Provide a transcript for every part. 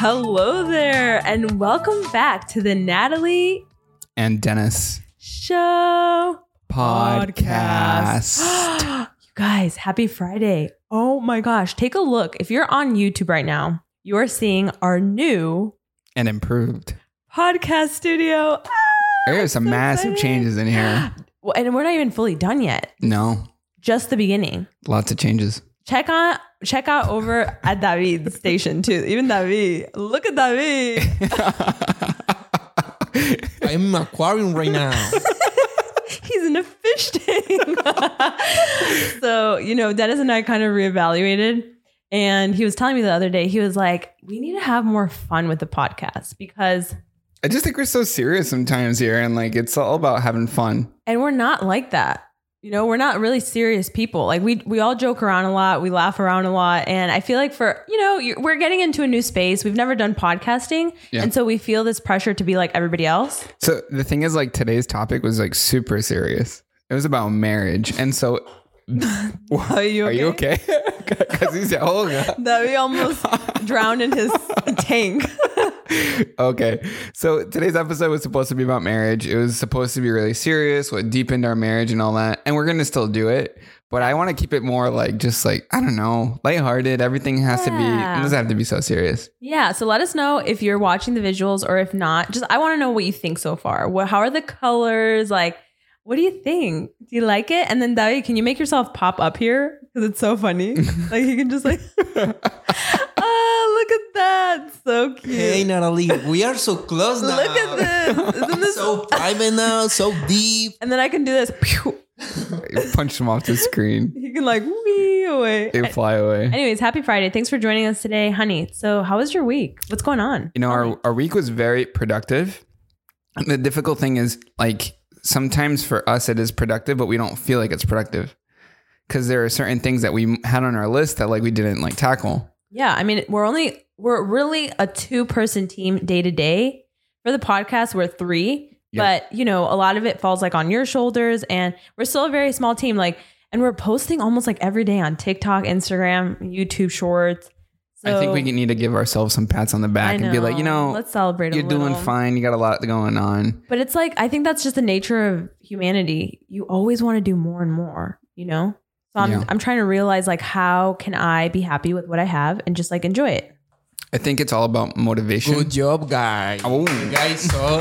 Hello there, and welcome back to the Natalie and Dennis Show podcast. you guys, happy Friday. Oh my gosh, take a look. If you're on YouTube right now, you are seeing our new and improved. podcast studio. Ah, There's some so massive changes in here. Well, and we're not even fully done yet. No, Just the beginning. lots of changes. Check on check out over at David's station too. Even David. Look at David. I'm in an aquarium right now. He's in a fish tank. so, you know, Dennis and I kind of reevaluated. And he was telling me the other day, he was like, we need to have more fun with the podcast because, I just think we're so serious sometimes here, and like it's all about having fun. and we're not like that. You know, we're not really serious people. Like we we all joke around a lot, we laugh around a lot, and I feel like for you know we're getting into a new space. We've never done podcasting, Yeah. and so we feel this pressure to be like everybody else. So the thing is, like today's topic was like super serious. It was about marriage, and so Are you are you okay? Because he's God. That we almost drowned in his tank. okay. So today's episode was supposed to be about marriage. It was supposed to be really serious, what deepened our marriage and all that. And we're gonna still do it. But I want to keep it more like just like, I don't know, lighthearted. Everything has to be Yeah. it doesn't have to be so serious. Yeah, so let us know if you're watching the visuals or if not. Just I want to know what you think so far. What how are the colors? Like, what do you think? Do you like it? And then David, can you make yourself pop up here? Because it's so funny. like you can just like Oh, look at that. So cute. hey, Natalie, we are so close now. Look at this. Isn't this so private now, so deep. and then I can do this. Pew. Punch them off the screen. You can like wee away. They fly away. Anyways, happy Friday. Thanks for joining us today, honey. So how was your week? What's going on? You know, our, our week was very productive. The difficult thing is like sometimes for us it is productive, but we don't feel like it's productive. Because there are certain things that we had on our list that like we didn't like tackle. Yeah, I mean, we're only we're really a two person team day to day. For the podcast, we're three, Yeah. but you know, a lot of it falls like on your shoulders, and we're still a very small team. Like, and we're posting almost like every day on TikTok, Instagram, YouTube Shorts. I think we need to give ourselves some pats on the back I and be like, you know, let's celebrate. you're a doing fine. You got a lot going on. But it's like I think that's just the nature of humanity. You always want to do more and more, you know. So I'm Yeah. I'm trying to realize like how can I be happy with what I have and just like enjoy it. I think it's all about motivation. Good job, guys. Oh. You guys so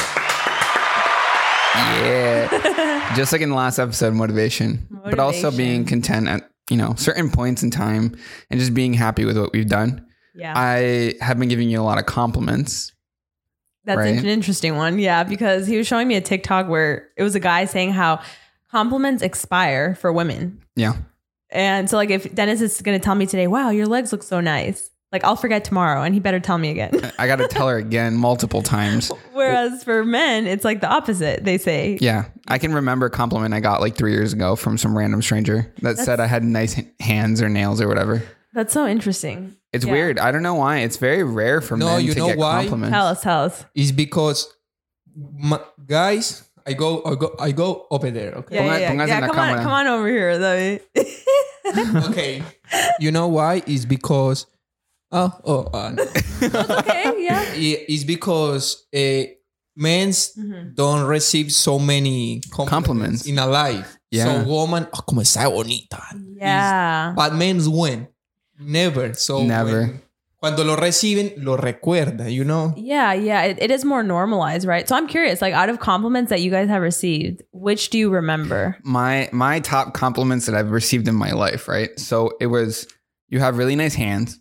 Yeah. Just like in the last episode, motivation, but also being content at, you know, certain points in time and just being happy with what we've done. Yeah. I have been giving you a lot of compliments. That's Right. an interesting one. Yeah, because he was showing me a TikTok where it was a guy saying how compliments expire for women. Yeah. And so like if Dennis is going to tell me today, "Wow, your legs look so nice." Like I'll forget tomorrow and he better tell me again. I got to tell her again multiple times. Whereas for men, it's like the opposite. They say, Yeah. I can remember a compliment I got like three years ago from some random stranger that said I had nice hands or nails or whatever. "That's so interesting." It's Yeah. weird. I don't know why. It's very rare for No, men you to know get why? compliments. Tell us, tell us. it's because my, guys, I go I go I go over there, okay? Yeah, Ponga- yeah, yeah. póngase yeah en la come on, cámara. come on over here, David. okay. You know why? It's because oh oh uh, okay, yeah. it- it's because uh, men's Mhm. don't receive so many compliments, Compliments. in a life. Yeah. So woman, oh, como está bonita. Yeah. But men's win. Never. So Never. when- cuando lo reciben, lo recuerda, you know? Yeah, yeah, it, it is more normalized, right? So I'm curious, like out of compliments that you guys have received, which do you remember? my my top compliments that I've received in my life, right? So it was you have really nice hands.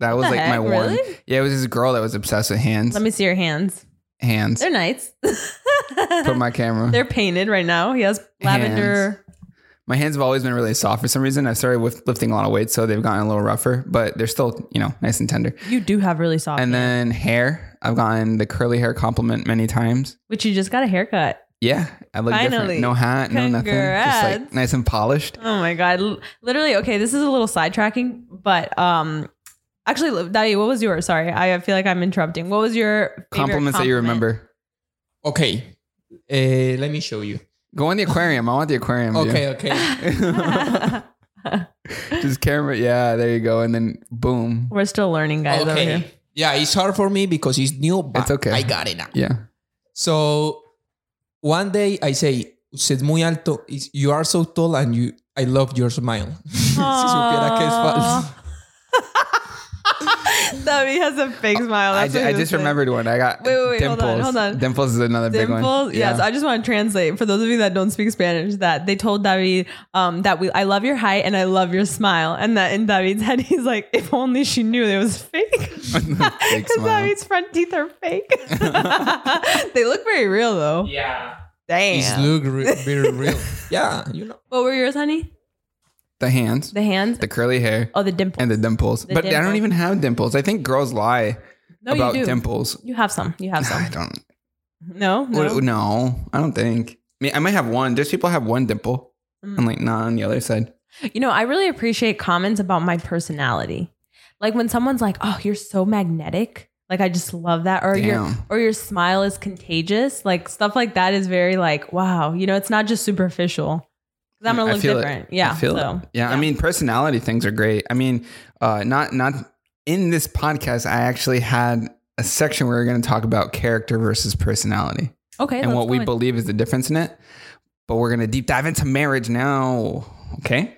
That was the like my heck, one. really? Yeah, it was this girl that was obsessed with hands. Let me see your hands. hands. They're nice. Put my camera. They're painted right now. He has lavender. My hands have always been really soft for some reason. I started with lifting a lot of weight, so they've gotten a little rougher, but they're still, you know, nice and tender. You do have really soft And hands, then hair, I've gotten the curly hair compliment many times. which you just got a haircut. Yeah, I look Finally. different. No hat, no nothing. Just like nice and polished. Oh my god! L- Literally, okay. This is a little sidetracking, but um, actually, Dai, what was yours? Sorry, I feel like I'm interrupting. What was your favorite Compliments that you remember. Okay. Uh, let me show you. Go in the aquarium. I want the aquarium. view. Okay, okay. Just camera. Yeah, there you go. And then boom. We're still learning, guys. Over okay. here. Yeah, it's hard for me because it's new, but It's okay. I got it now. Yeah. So one day I say, usted es muy alto, is- you are so tall and you I love your smile. si supiera que es falso. David has a fake smile. I, That's ju- what I just saying. remembered one. I got Wait, wait, wait, hold dimples. on, hold on. Dimples is another big one. Dimples, yes. I just want to translate for those of you that don't speak Spanish that they told David um, that we I love your height and I love your smile, and that in David's head he's like, if only she knew it was fake, Fake because smile. David's front teeth are fake. they look very real though. Yeah. Damn. It's look re- very real. Yeah, you know. what were yours, honey? The hands, The hands. the curly hair, oh, the dimples. and the dimples. The but I don't even have dimples. I think girls lie no, about dimples. You have some. You have some. I don't. No, no. No, I don't think. I mean, I might have one. There's people have one dimple. Mm. I'm like, not on the other side. You know, I really appreciate comments about my personality. Like when someone's like, "Oh, you're so magnetic." Like I just love that or your or your smile is contagious. Like stuff like that is very like, wow, you know, it's not just superficial. Cuz I'm gonna look feel it. different. Yeah. I feel so, it. Yeah, I mean, personality things are great. I mean, uh, not not in this podcast. I actually had a section where we're going to talk about character versus personality Okay. and what we in. believe is the difference in it. But we're going to deep dive into marriage now. Okay.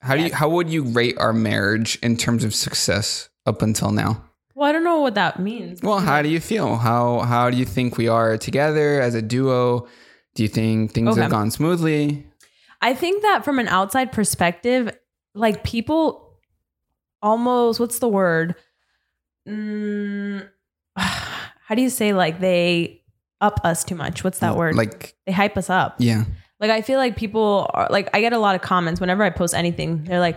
How do you how would you rate our marriage in terms of success up until now? Well, I don't know what that means. Well, how do you feel? How how do you think we are together as a duo? Do you think things Okay. have gone smoothly? I think that from an outside perspective, like people almost, what's the word? Mm, how do you say like they up us too much? What's that word? Like, they hype us up. yeah. Like I feel like people are like I get a lot of comments whenever I post anything. They're like,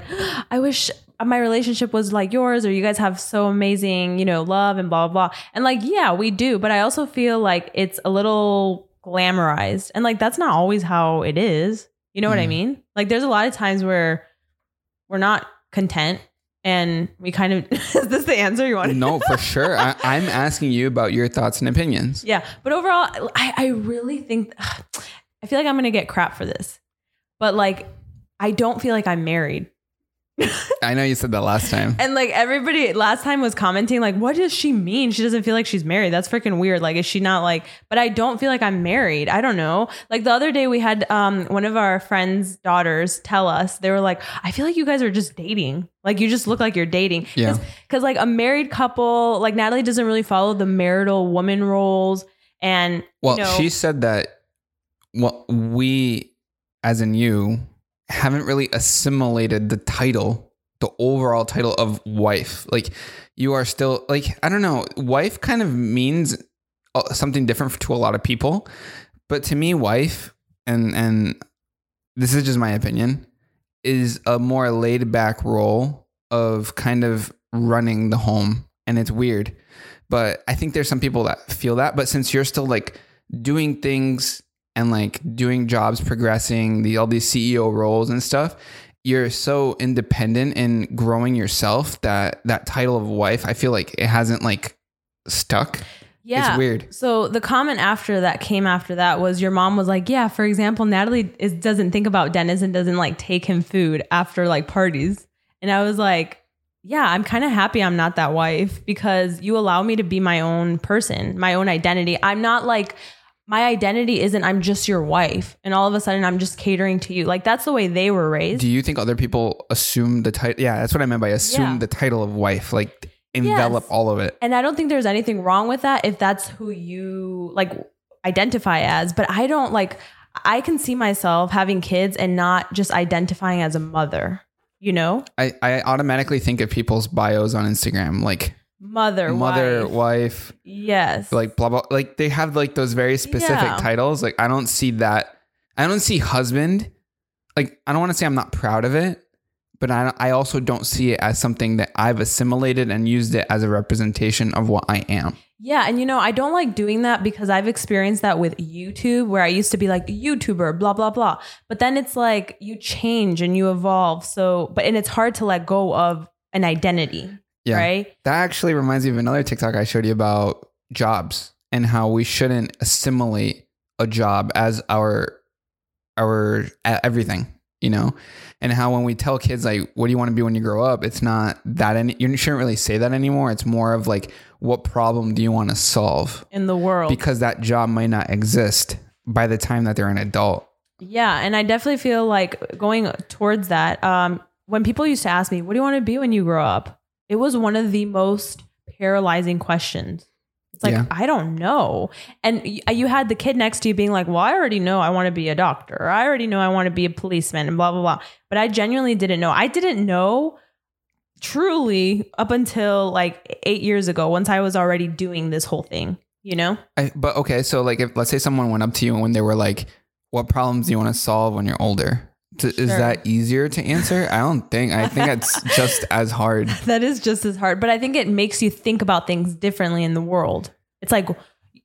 "I wish my relationship was like yours or you guys have so amazing, you know, love and blah blah blah." And like, yeah, we do, but I also feel like it's a little glamorized. And like that's not always how it is. You know what I Mhm. mean? Like there's a lot of times where we're not content and we kind of is this the answer you want? No, for sure. I, I'm asking you about your thoughts and opinions. Yeah, but overall, I, I really think I feel like I'm gonna get crap for this, but like I don't feel like I'm married. I know you said that last time. And like everybody last time was commenting, like, what does she mean? She doesn't feel like she's married. That's freaking weird. Like, is she not like, but I don't feel like I'm married. I don't know. Like the other day we had um one of our friends' daughters tell us, they were like, I feel like you guys are just dating. Like you just look like you're dating. Yeah. Cause like a married couple, like Natalie doesn't really follow the marital woman roles. And Well, you know, she said that well, we, as in you, haven't really assimilated the title, the overall title of wife. Like, you are still, like, I don't know, wife kind of means uh, something different to a lot of people. But to me, wife, and, and this is just my opinion, is a more laid back role of kind of running the home. And it's weird. But I think there's some people that feel that. But since you're still like doing things and like doing jobs, progressing the all these CEO roles and stuff, you're so independent and growing yourself that that title of wife, I feel like it hasn't like stuck. yeah. It's weird. So the comment after that came after that was your mom was like, yeah, for example, Natalie is, doesn't think about Dennis and doesn't like take him food after like parties. And I was like, yeah, I'm kind of happy I'm not that wife because you allow me to be my own person, my own identity. I'm not like, my identity isn't I'm just your wife and all of a sudden I'm just catering to you. Like that's the way they were raised. Do you think other people assume the title? Yeah, that's what I meant by assume Yeah. the title of wife, like envelop Yes. all of it. And I don't think there's anything wrong with that if that's who you like identify as. But I don't like, I can see myself having kids and not just identifying as a mother, you know? I, I automatically think of people's bios on Instagram, like Mother, mother, wife. wife, Yes. like blah blah like they have like those very specific Yeah. titles like i don't see that i don't see husband like i don't want to say i'm not proud of it but I, I also don't see it as something that i've assimilated and used it as a representation of what i am yeah. And you know, I don't like doing that because I've experienced that with YouTube where I used to be like YouTuber, blah, blah, blah. But then it's like you change and you evolve. So, but, and it's hard to let go of an identity, yeah right? that actually reminds me of another tiktok i showed you about jobs and how we shouldn't assimilate a job as our our everything you know, and how when we tell kids like, "What do you want to be when you grow up?" It's not that any you shouldn't really say that anymore. It's more of like, "What problem do you want to solve?" In the world. Because that job might not exist by the time that they're an adult. Yeah, and I definitely feel like going towards that. Um, when people used to ask me, "What do you want to be when you grow up?" It was one of the most paralyzing questions. It's like Yeah. I don't know, and uh, you had the kid next to you being like, "Well, I already know I want to be a doctor. I already know I want to be a policeman," and blah blah blah. But I genuinely didn't know. I didn't know truly up until like eight years ago, once I was already doing this whole thing. You know? I, but okay, so like if let's say someone went up to you and when they were like, "What problems do you want to solve when you're older?" T- Is that easier to answer? I don't think. I think it's just as hard. that is just as hard but i think it makes you think about things differently in the world it's like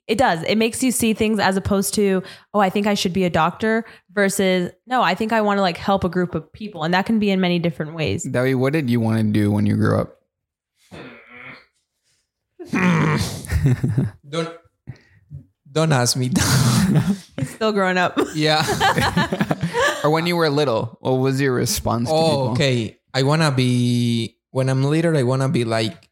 it does it makes you see things as opposed to oh i think i should be a doctor versus no i think i want to like help a group of people and that can be in many different ways Debbie, what did you want to do when you grew up? Don't don't ask me. he's still growing up yeah. or when you were little, what was your response to Oh, people? okay. I wanna be when I'm little. I wanna be like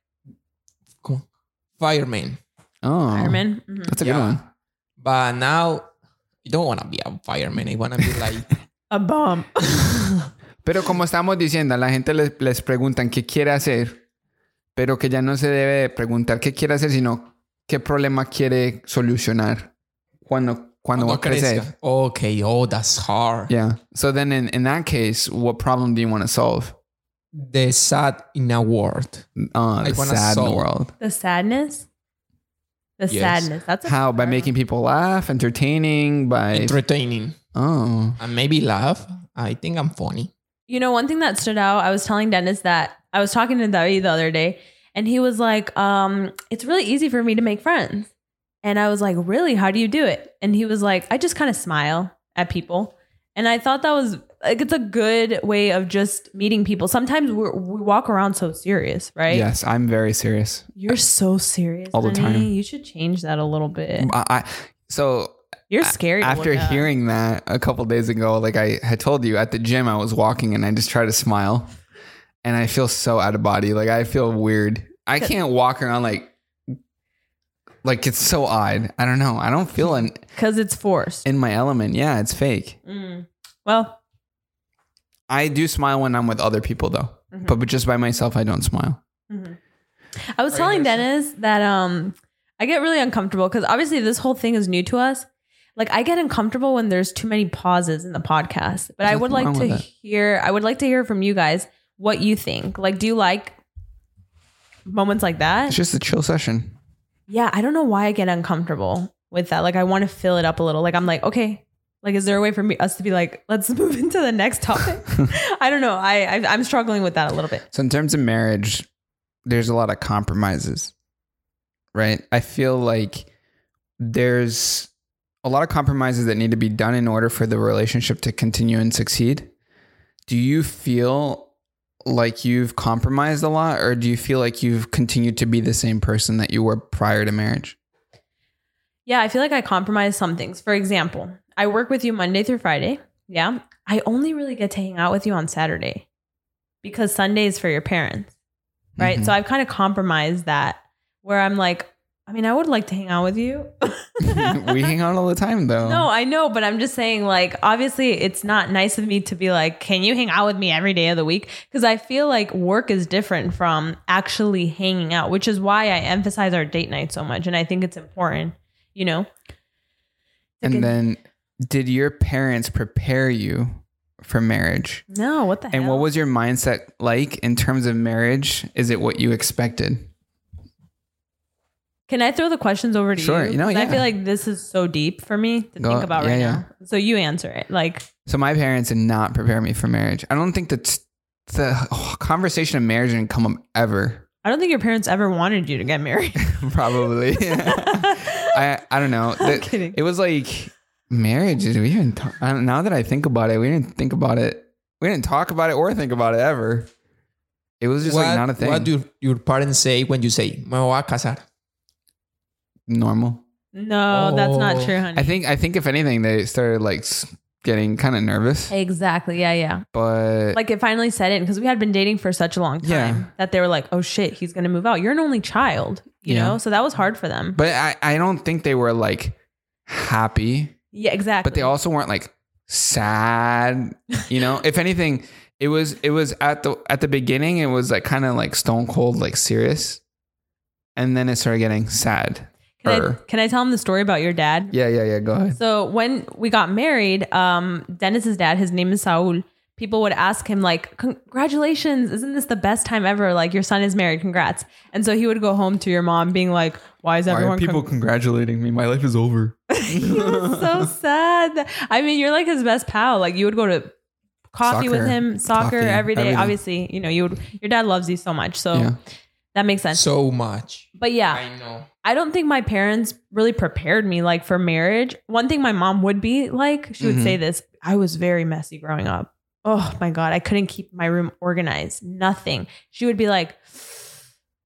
fireman. Oh, fireman. That's a good Yeah. one. But now I don't wanna be a fireman. I wanna be like a bomb Pero como estamos diciendo, a la gente les, les preguntan qué quiere hacer, pero que ya no se debe preguntar qué quiere hacer, sino qué problema quiere solucionar cuando, cuando va a cuando crecer. Okay. Oh, that's hard. Yeah. So then in, in that case, what problem do you want to solve? The sad in a world. Ah, I the wanna sad solve- world. the sadness the Yes. sadness that's a How? By making people laugh, entertaining, by... Entertaining. oh. And maybe laugh. I think I'm funny. You know, one thing that stood out, I was telling Dennis that I was talking to David the other day, and he was like, um, it's really easy for me to make friends. And I was like, really? How do you do it? And he was like, I just kind of smile at people. And I thought that was like, it's a good way of just meeting people. Sometimes we're, we walk around so serious, right? Yes, I'm very serious. You're so serious. All the time. You should change that a little bit. I, I, so You're scary. after hearing that a couple days ago, like I had told you at the gym, I was walking and I just try to smile, and I feel so out of body. Like I feel weird. I can't walk around like like it's so odd. I don't know. I don't feel in because it's forced. in my element. Yeah, it's fake. Mm. Well, I do smile when I'm with other people though, Mhm. but just by myself, I don't smile. I was Are telling Dennis that um I get really uncomfortable because obviously this whole thing is new to us. Like I get uncomfortable when there's too many pauses in the podcast. But I would like to with hear I would like to hear from you guys what you think. Like do you like moments like that? It's just a chill session. Yeah, I don't know why I get uncomfortable with that. Like I want to fill it up a little. Like I'm like, okay, like is there a way for me us to be like, let's move into the next topic? I don't know. I, I I'm struggling with that a little bit. So in terms of marriage, there's a lot of compromises, right? I feel like there's a lot of compromises that need to be done in order for the relationship to continue and succeed. Do you feel like you've compromised a lot or do you feel like you've continued to be the same person that you were prior to marriage? Yeah, I feel like I compromise some things. For example, I work with you Monday through Friday. Yeah. I only really get to hang out with you on Saturday because Sunday is for your parents. Right. Mhm. So I've kind of compromised that where I'm like, I mean, I would like to hang out with you. we hang out all the time though. No, I know, but I'm just saying, like, obviously, it's not nice of me to be like, can you hang out with me every day of the week? Because I feel like work is different from actually hanging out, which is why I emphasize our date night so much. And I think it's important, you know? And then did your parents prepare you for marriage? no, what the And hell? And what was your mindset like in terms of marriage? Is it what you expected? Can I throw the questions over to Sure, you? Sure. You know, 'Cause I feel like this is so deep for me to Go- think about right yeah, now. So you answer it. Like, So my parents did not prepare me for marriage. I don't think that the conversation of marriage didn't come up ever. I don't think your parents ever wanted you to get married. Probably. I I don't know. I'm kidding. It was like marriage. Did we even talk, I don't, now that I think about it, we didn't think about it. We didn't talk about it or think about it ever. It was just what, like not a thing. What do your parents say when you say "me voy a casar"? Normal. no, that's not Oh. true, honey. I think I think if anything, they started like getting kind of nervous. Exactly. Yeah, yeah. But Like it finally set in because we had been dating for such a long time Yeah. that they were like, "Oh shit, he's gonna move out." You're an only child, you Yeah. know, so that was hard for them. but I, I don't think they were like happy, Yeah, exactly. but they also weren't like sad. You know, if anything, it was it was at the at the beginning it was like kind of like stone cold like serious, and then it started getting sad. Can, I, can I tell him the story about your dad? yeah, yeah, yeah. Go ahead. So when we got married, um, Dennis's dad, his name is Saul. People would ask him like, "Congratulations! Isn't this the best time ever? Like your son is married. Congrats!" And so he would go home to your mom, being like, "Why is everyone con- congratulating me? My life is over. he was so sad. I mean, you're like his best pal. Like you would go to coffee with him, soccer coffee, every day. everything. Obviously, you know, you would your dad loves you so much. So Yeah. that makes sense. So much. but yeah, I know. I don't think my parents really prepared me like for marriage. One thing my mom would be like, she would Mhm. say this, I was very messy growing up. Oh my god, I couldn't keep my room organized. Nothing. She would be like,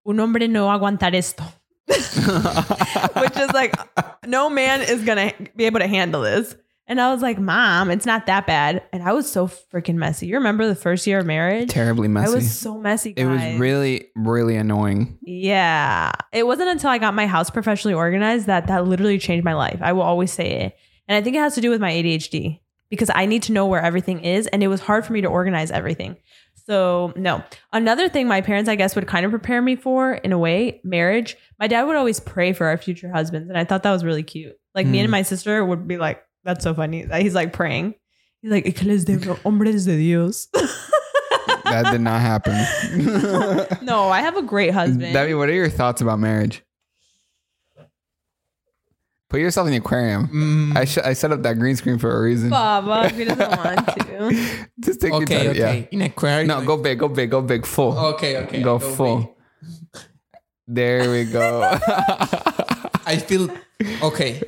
"Un hombre no aguantar esto." Which is like no man is going to be able to handle this. And I was like, "Mom, it's not that bad." And I was so freaking messy. You remember the first year of marriage? Terribly messy. I was so messy. it was really, really annoying. Yeah. It wasn't until I got my house professionally organized that that literally changed my life. I will always say it. And I think it has to do with my ADHD because I need to know where everything is. And it was hard for me to organize everything. So, no. Another thing my parents, I guess, would kind of prepare me for in a way marriage. My dad would always pray for our future husbands. And I thought that was really cute. Like, me Hmm. and my sister would be like, that's so funny. He's like praying. He's like, "Que les dé hombres de Dios. That did not happen. no, I have a great husband. Debbie, what are your thoughts about marriage? Put yourself in the aquarium. Mm, I sh- I set up that green screen for a reason. Baba, if he doesn't want to. Just take okay, your time. okay. Yeah. In aquarium. Yeah. No, go big, go big, go big, full. Okay, okay. go, big. full. There we go. I feel okay.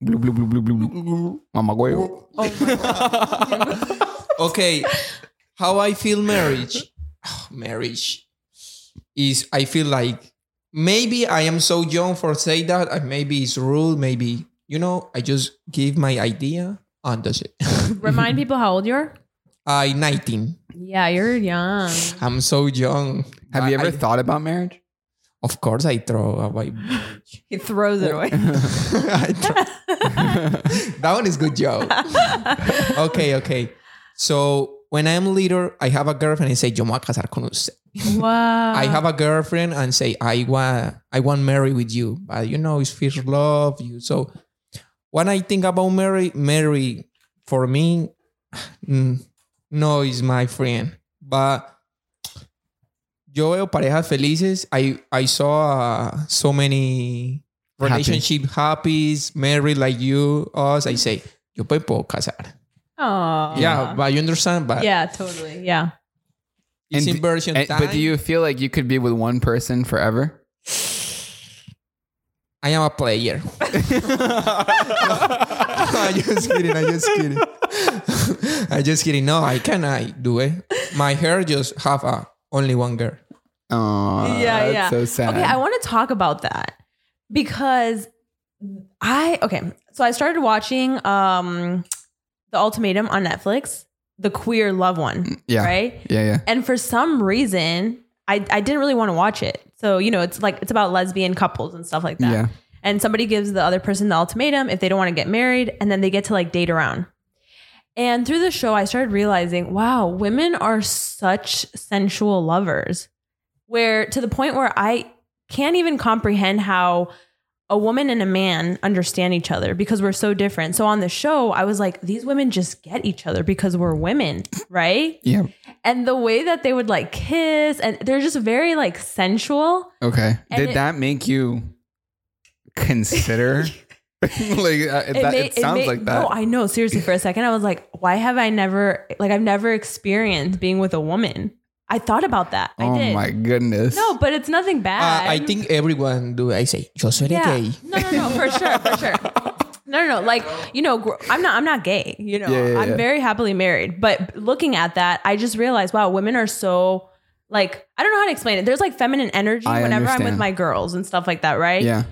Blue, blue, blue, blue, blue, blue. Mama huevo. Okay. How I feel marriage. marriage is I feel like maybe I am so young for say that and maybe it's rude, maybe you know, I just give my idea and that's it. Remind people how old you are. I 19. Yeah, you're young. I'm so young. Have you ever I- thought about marriage? Of course, I throw away. He throws it away. That one is good joke. Okay, okay. So when I'm leader, I have a girlfriend and say, yo me voy a casar con usted. wow. I have a girlfriend and say, I want, I want marry with you. But you know, it's first love you. So when I think about Mary, Mary, for me, mm, no is my friend. But yo veo parejas felices. I, I saw uh, so many Happy. relationship happies, married like you, us. I say, yo me puedo casar. Oh. Yeah, but you understand? But Yeah, totally. Yeah. it's And- inversion And- time. but do you feel like you could be with one person forever? I am a player. I'm just kidding. I'm just kidding. I'm just kidding. No, I cannot do it. My hair just have a only one girl. Oh, yeah, that's yeah. so sad. Okay, I want to talk about that because I okay. So I started watching um the Ultimatum on Netflix, the queer love one, yeah, right? yeah, yeah. And for some reason, I I didn't really want to watch it. So you know, it's like it's about lesbian couples and stuff like that. Yeah. and somebody gives the other person the ultimatum if they don't want to get married and then they get to like date around and through the show i started realizing wow women are such sensual lovers where to the point where i can't even comprehend how a woman and a man understand each other because we're so different so on the show i was like these women just get each other because we're women right Yeah. and the way that they would like kiss and they're just very like sensual Okay. And Did it- that make you consider? like uh, it, that, it sounds ma- like that. No, I know. Seriously, for a second, I was like, why have I never, like, I've never experienced being with a woman. I thought about that. I oh did. my goodness. No, but it's nothing Uh, bad. I think everyone do. I say, yo soy yeah. gay. No, no, no, for sure, for sure. No, no, no. Like, you know, I'm not, I'm not gay. You know, Yeah, yeah, I'm yeah. very happily married. But looking at that, I just realized, wow, women are so, like, I don't know how to explain it. There's like feminine energy I whenever I'm with my girls and stuff like that, right? Yeah.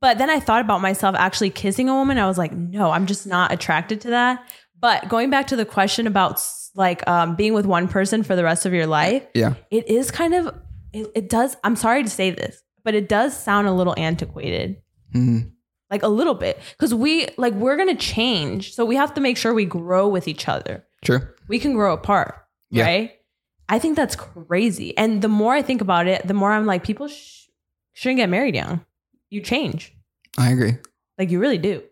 But then I thought about myself actually kissing a woman. I was like, no, I'm just not attracted to that. But going back to the question about s- like um, being with one person for the rest of your life, Yeah. it is kind of it, it does. I'm sorry to say this, but it does sound a little antiquated. Mhm. like a little bit because we like we're gonna change so we have to make sure we grow with each other True. we can grow apart Yeah. right i think that's crazy and the more i think about it the more i'm like people sh- shouldn't get married young you change I agree. like you really do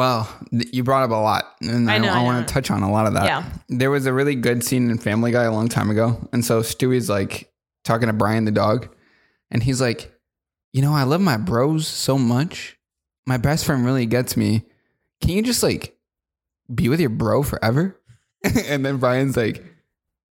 Well, th- you brought up a lot, and I I, know, I want to touch on a lot of that. Yeah. There was a really good scene in Family Guy a long time ago, and so Stewie's like talking to Brian the dog, and he's like, "You know, I love my bros so much. My best friend really gets me. Can you just like be with your bro forever?" and then Brian's like,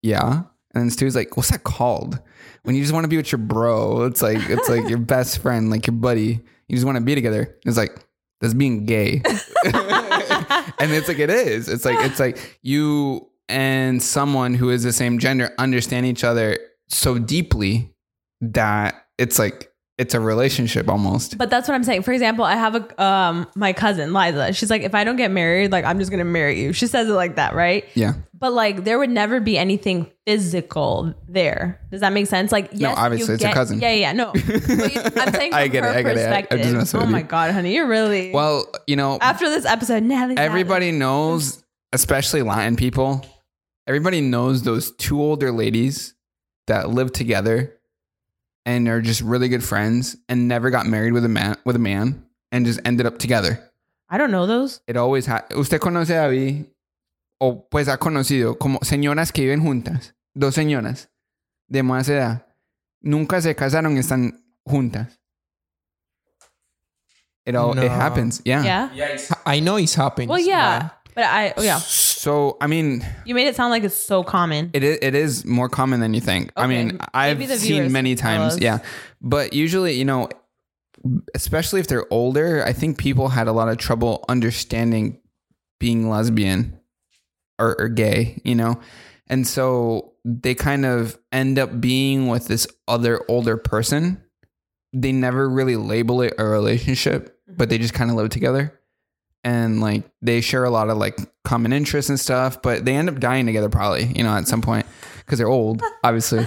"Yeah." And then Stewie's like, "What's that called? When you just want to be with your bro? It's like it's like your best friend, like your buddy. You just want to be together." It's like that's being gay. and it's like it is. It's like it's like you and someone who is the same gender understand each other so deeply that it's like it's a relationship almost. but that's what i'm saying for example i have a um my cousin liza she's like if i don't get married like i'm just gonna marry you she says it like that right Yeah. but like there would never be anything physical there. Does that make sense? Like, yes, obviously, you it's a cousin. Yeah, yeah, no. You- I'm saying from I get it, I get it. I- I perspective. just oh my you. god, honey, you're really Well, you know, after this episode. Natalie, everybody knows, especially Latin people, everybody knows those two older ladies that live together and are just really good friends and never got married with a man with a man and just ended up together. I don't know those. It always ha Usted conoce a Abby o pues ha conocido como señoras que viven juntas, dos señoras de más edad. Nunca se casaron y están juntas. It all No. it happens. Yeah. Yeah. I know it's happening. Well, yeah, but I oh, yeah. So, I mean, You made it sound like it's so common. It is, it is more common than you think. I Okay. mean, I've seen many can tell times. us. Yeah. But usually, you know, especially if they're older, I think people had a lot of trouble understanding being lesbian or, or gay, you know? And so they kind of end up being with this other older person. They never really label it a relationship, but mm-hmm. they just kind of live together. And like they share a lot of like common interests and stuff, but they end up dying together probably, you know, at some point because they're old, obviously.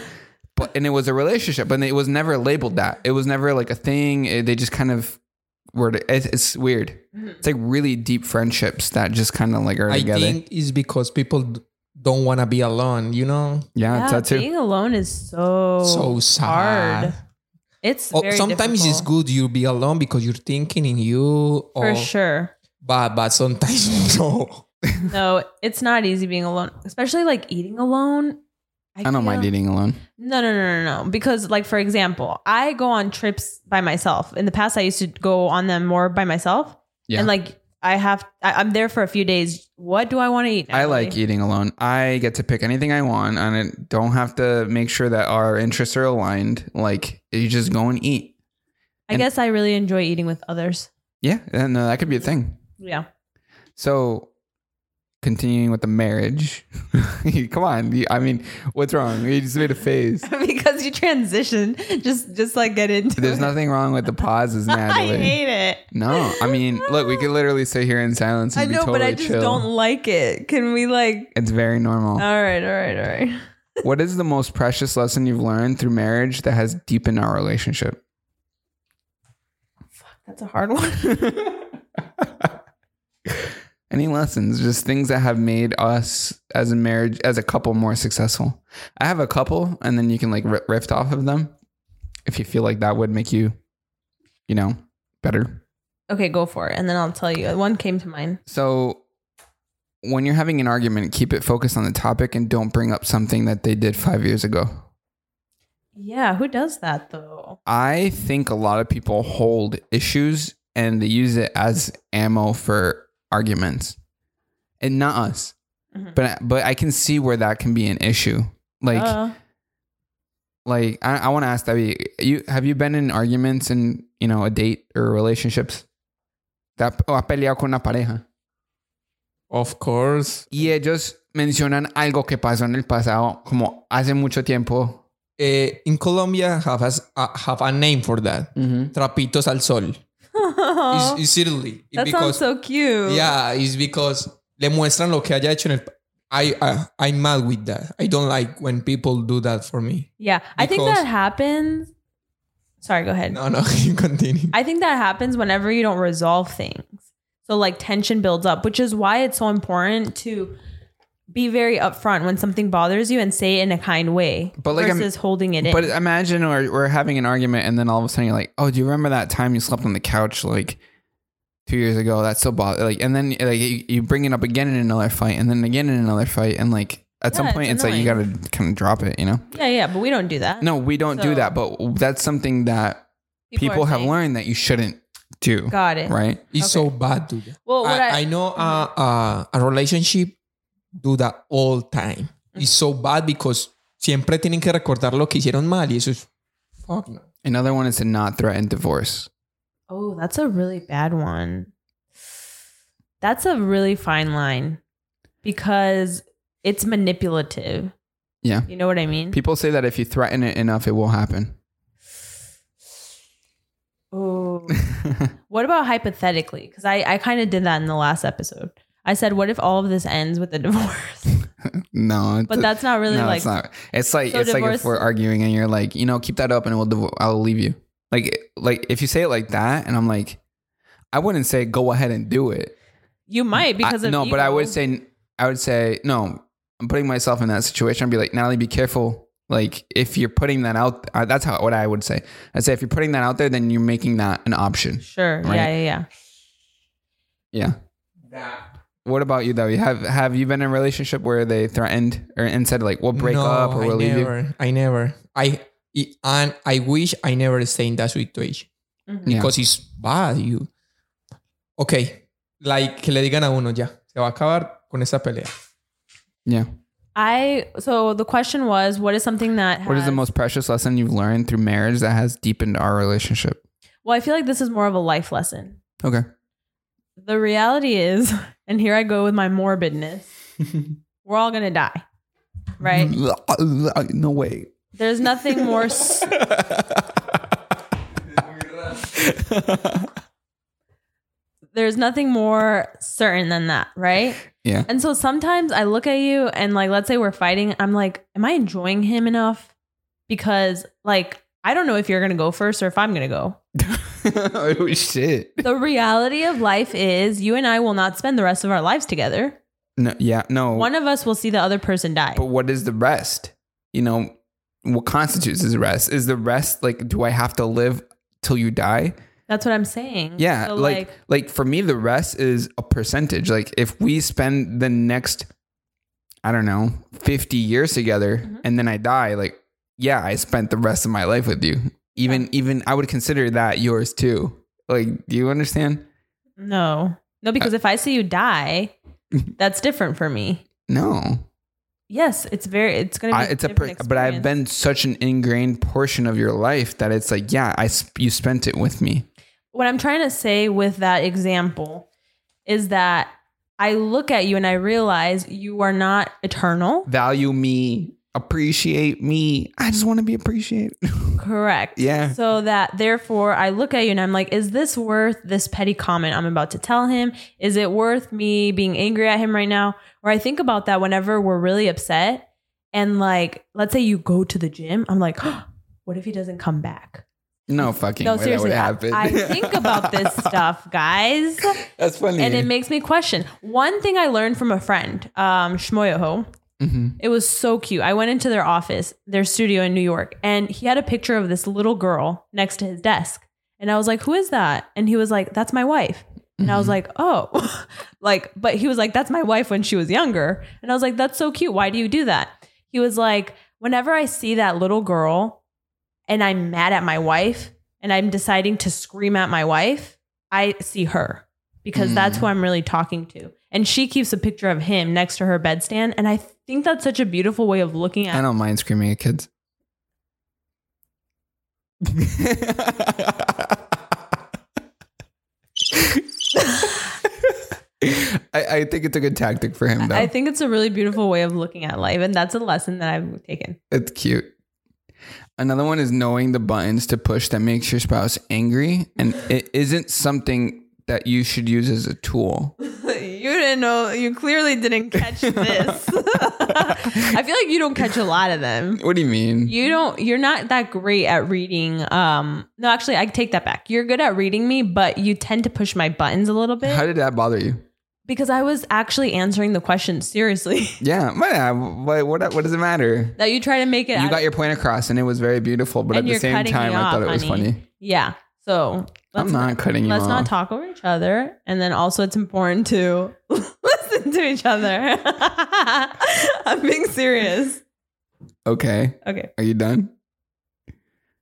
But and it was a relationship, but it was never labeled that. It was never like a thing. It- they just kind of were. It's, it's weird. Mm-hmm. It's like really deep friendships that just kind of like are I together. think it's because people don't want to be alone, you know? yeah, yeah, that too. being alone is so So sad. hard. It's Oh, very sometimes it's good you be alone because you're thinking in you. for sure. But, but sometimes no. No, it's not easy being alone, especially like eating alone. I don't mind eating alone. No, no, no, no, no. Because, like, for example, I go on trips by myself. In the past, I used to go on them more by myself. Yeah. And, like, I have, I, I'm there for a few days. What do I want to eat? I like Natalie? eating alone. I get to pick anything I want, and I don't have to make sure that our interests are aligned. Like you just go and eat. I and- guess I really enjoy eating with others. Yeah, and uh, that could be a thing. Yeah. So, continuing with the marriage. Come on, you- I mean, what's wrong? You just made a phase. because you transition. Just, just like get into There's it. nothing wrong with the pauses, I hate it. No, I mean, look, we could literally sit here in silence and I know, totally but I just chill. don't like it. Can we, like, It's very normal. all right, all right, all right. what is the most precious lesson you've learned through marriage that has deepened our relationship? Fuck, that's a hard one. Any lessons? Just things that have made us as a marriage, as a couple, more successful. I have a couple, and then you can like ri- riff off of them if you feel like that would make you, you know, better. okay, go for it. And then I'll tell you. One came to mind. So, when you're having an argument, keep it focused on the topic and don't bring up something that they did five years ago. Yeah, who does that though? I think a lot of people hold issues and they use it as ammo for arguments, and not us. Mhm. But but I can see where that can be an issue. Like Uh, like I, I want to ask Debbie, you have you been in arguments in you know a date or relationships? That o has peleado con una pareja Of course. y ellos mencionan algo que pasó en el pasado como hace mucho tiempo. Eh, in Colombia, have, as, uh, have a name for that. Trapitos al sol. It's, it's literally that because sounds so cute. yeah, it's because le muestran lo que haya hecho en el. I, I I'm mad with that. I don't like when people do that for me. Yeah, I think that happens. Sorry, go ahead. No, no, you continue. I think that happens whenever you don't resolve things. So like tension builds up, which is why it's so important to be very upfront when something bothers you and say it in a kind way But, like, I'm- versus holding it in. But imagine we're, we're having an argument and then all of a sudden you're like, oh, do you remember that time you slept on the couch like two years ago? That's so bother like, and then like you, you bring it up again in another fight and then again in another fight and like at some point it's it's, like you gotta kind of drop it, you know? yeah, yeah, but we don't do that. No, we don't do that, but that's something that people, are have saying- learned that you shouldn't do, Got it. right? It's so bad to that. Well, I, I, I know uh, uh, a relationship do that all time. It's so bad because siempre tienen que recordar lo que hicieron mal y eso es fuck no. Another one is to not threaten divorce. oh, that's a really bad one. That's a really fine line because it's manipulative. Yeah. You know what I mean? People say that if you threaten it enough, it will happen. Oh. What about hypothetically? Because I, I kind of did that in the last episode. I said, what if all of this ends with a divorce? no, But that's not really no, like it's not. It's like So it's like if we're arguing and you're like, you know, keep that up and we'll divo- I'll leave you. Like like if you say it like that, and I'm like, I wouldn't say go ahead and do it. you might because I, of no, but I would say I would say no. I'm putting myself in that situation. I'd be like, Natalie, be careful. Like if you're putting that out, uh, that's how what I would say. I'd say if you're putting that out there, then you're making that an option. Sure. Right. Yeah, yeah, yeah. Yeah. What about you though? You have have you been in a relationship where they threatened or and said like we'll break no, up or I we'll leave you? never, I never. I I- and I wish I never stay in that situation Mhm. Yeah. because it's bad. You okay? Like que le digan a uno ya se va a acabar con esa pelea. Yeah. I so the question was, what is something that What is the most precious lesson you've learned through marriage that has deepened our relationship? Well, I feel like this is more of a life lesson. Okay. The reality is, and here I go with my morbidness. we're all gonna die, right? No way. There's nothing more. s- There's nothing more certain than that, right? Yeah. And so sometimes I look at you and like let's say we're fighting, I'm like, am I enjoying him enough? Because like I don't know if you're going to go first or if I'm going to go. oh shit. The reality of life is you and I will not spend the rest of our lives together. No, yeah, no. One of us will see the other person die. but what is the rest? You know, what constitutes as rest? Is the rest like do I have to live till you die? That's what I'm saying. Yeah, So, like, like for me the rest is a percentage. Like if we spend the next I don't know, 50 years together Mm-hmm. and then I die, like yeah, I spent the rest of my life with you. Even even I would consider that yours too. Like, do you understand? no. No, because uh, if I see you die, that's different for me. No. Yes, it's very it's going to be I, it's a per, but I've been such an ingrained portion of your life that it's like, yeah, I you spent it with me. what I'm trying to say with that example is that I look at you and I realize you are not eternal. Value me, appreciate me. I just want to be appreciated. Correct. Yeah. So that therefore I look at you and I'm like, is this worth this petty comment I'm about to tell him? Is it worth me being angry at him right now? Or I think about that whenever we're really upset and like, let's say you go to the gym, I'm like, what if he doesn't come back? no fucking No, way seriously, I. I think about this stuff, guys. That's funny. and it makes me question. One thing I learned from a friend, um, Schmoyoho, Mhm. it was so cute. I went into their office, their studio in New York, and he had a picture of this little girl next to his desk. And I was like, "Who is that?" And he was like, "That's my wife." And I was like, "Oh." like, but he was like, "That's my wife when she was younger." And I was like, "That's so cute. Why do you do that?" He was like, "Whenever I see that little girl and I'm mad at my wife and I'm deciding to scream at my wife, I see her because that's who I'm really talking to. And she keeps a picture of him next to her bedstand. And I think that's such a beautiful way of looking at I don't mind screaming at kids. I, I think it's a good tactic for him, though. I think it's a really beautiful way of looking at life. And that's a lesson that I've taken. It's cute. Another one is knowing the buttons to push that makes your spouse angry, and it isn't something that you should use as a tool. didn't know. You clearly didn't catch this. I feel like you don't catch a lot of them. What do you mean? You don't. You're not that great at reading. Um, no, actually, I take that back. You're good at reading me, but you tend to push my buttons a little bit How did that bother you? because I was actually answering the question seriously. Yeah, but, uh, what, what what does it matter? that you try to make it. You got your point across, and it was very beautiful. But at the same time, me I thought off, it was funny. Yeah. So I'm not cutting you let's not talk over each other, and then also it's important to listen to each other. I'm being serious. Okay, Okay. are you done?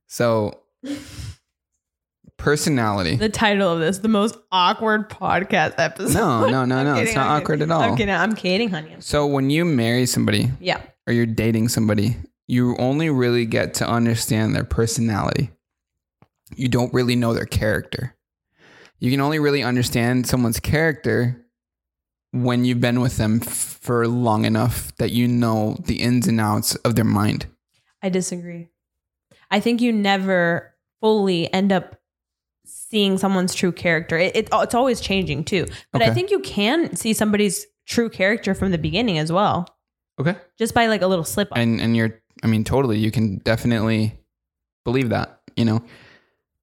So, personality. The title of this, the most awkward podcast episode. No, no, no, I'm no. kidding, It's not I'm awkward kidding. at all. I'm kidding. I'm kidding, honey. So when you marry somebody Yeah. or you're dating somebody, you only really get to understand their personality. You don't really know their character. You can only really understand someone's character when you've been with them for long enough that you know the ins and outs of their mind. I disagree. I think you never fully end up seeing someone's true character. It, it it's always changing too. But I think you can see somebody's true character from the beginning as well, Okay. just by like a little slip up. And and you're I mean totally you can definitely believe that, you know.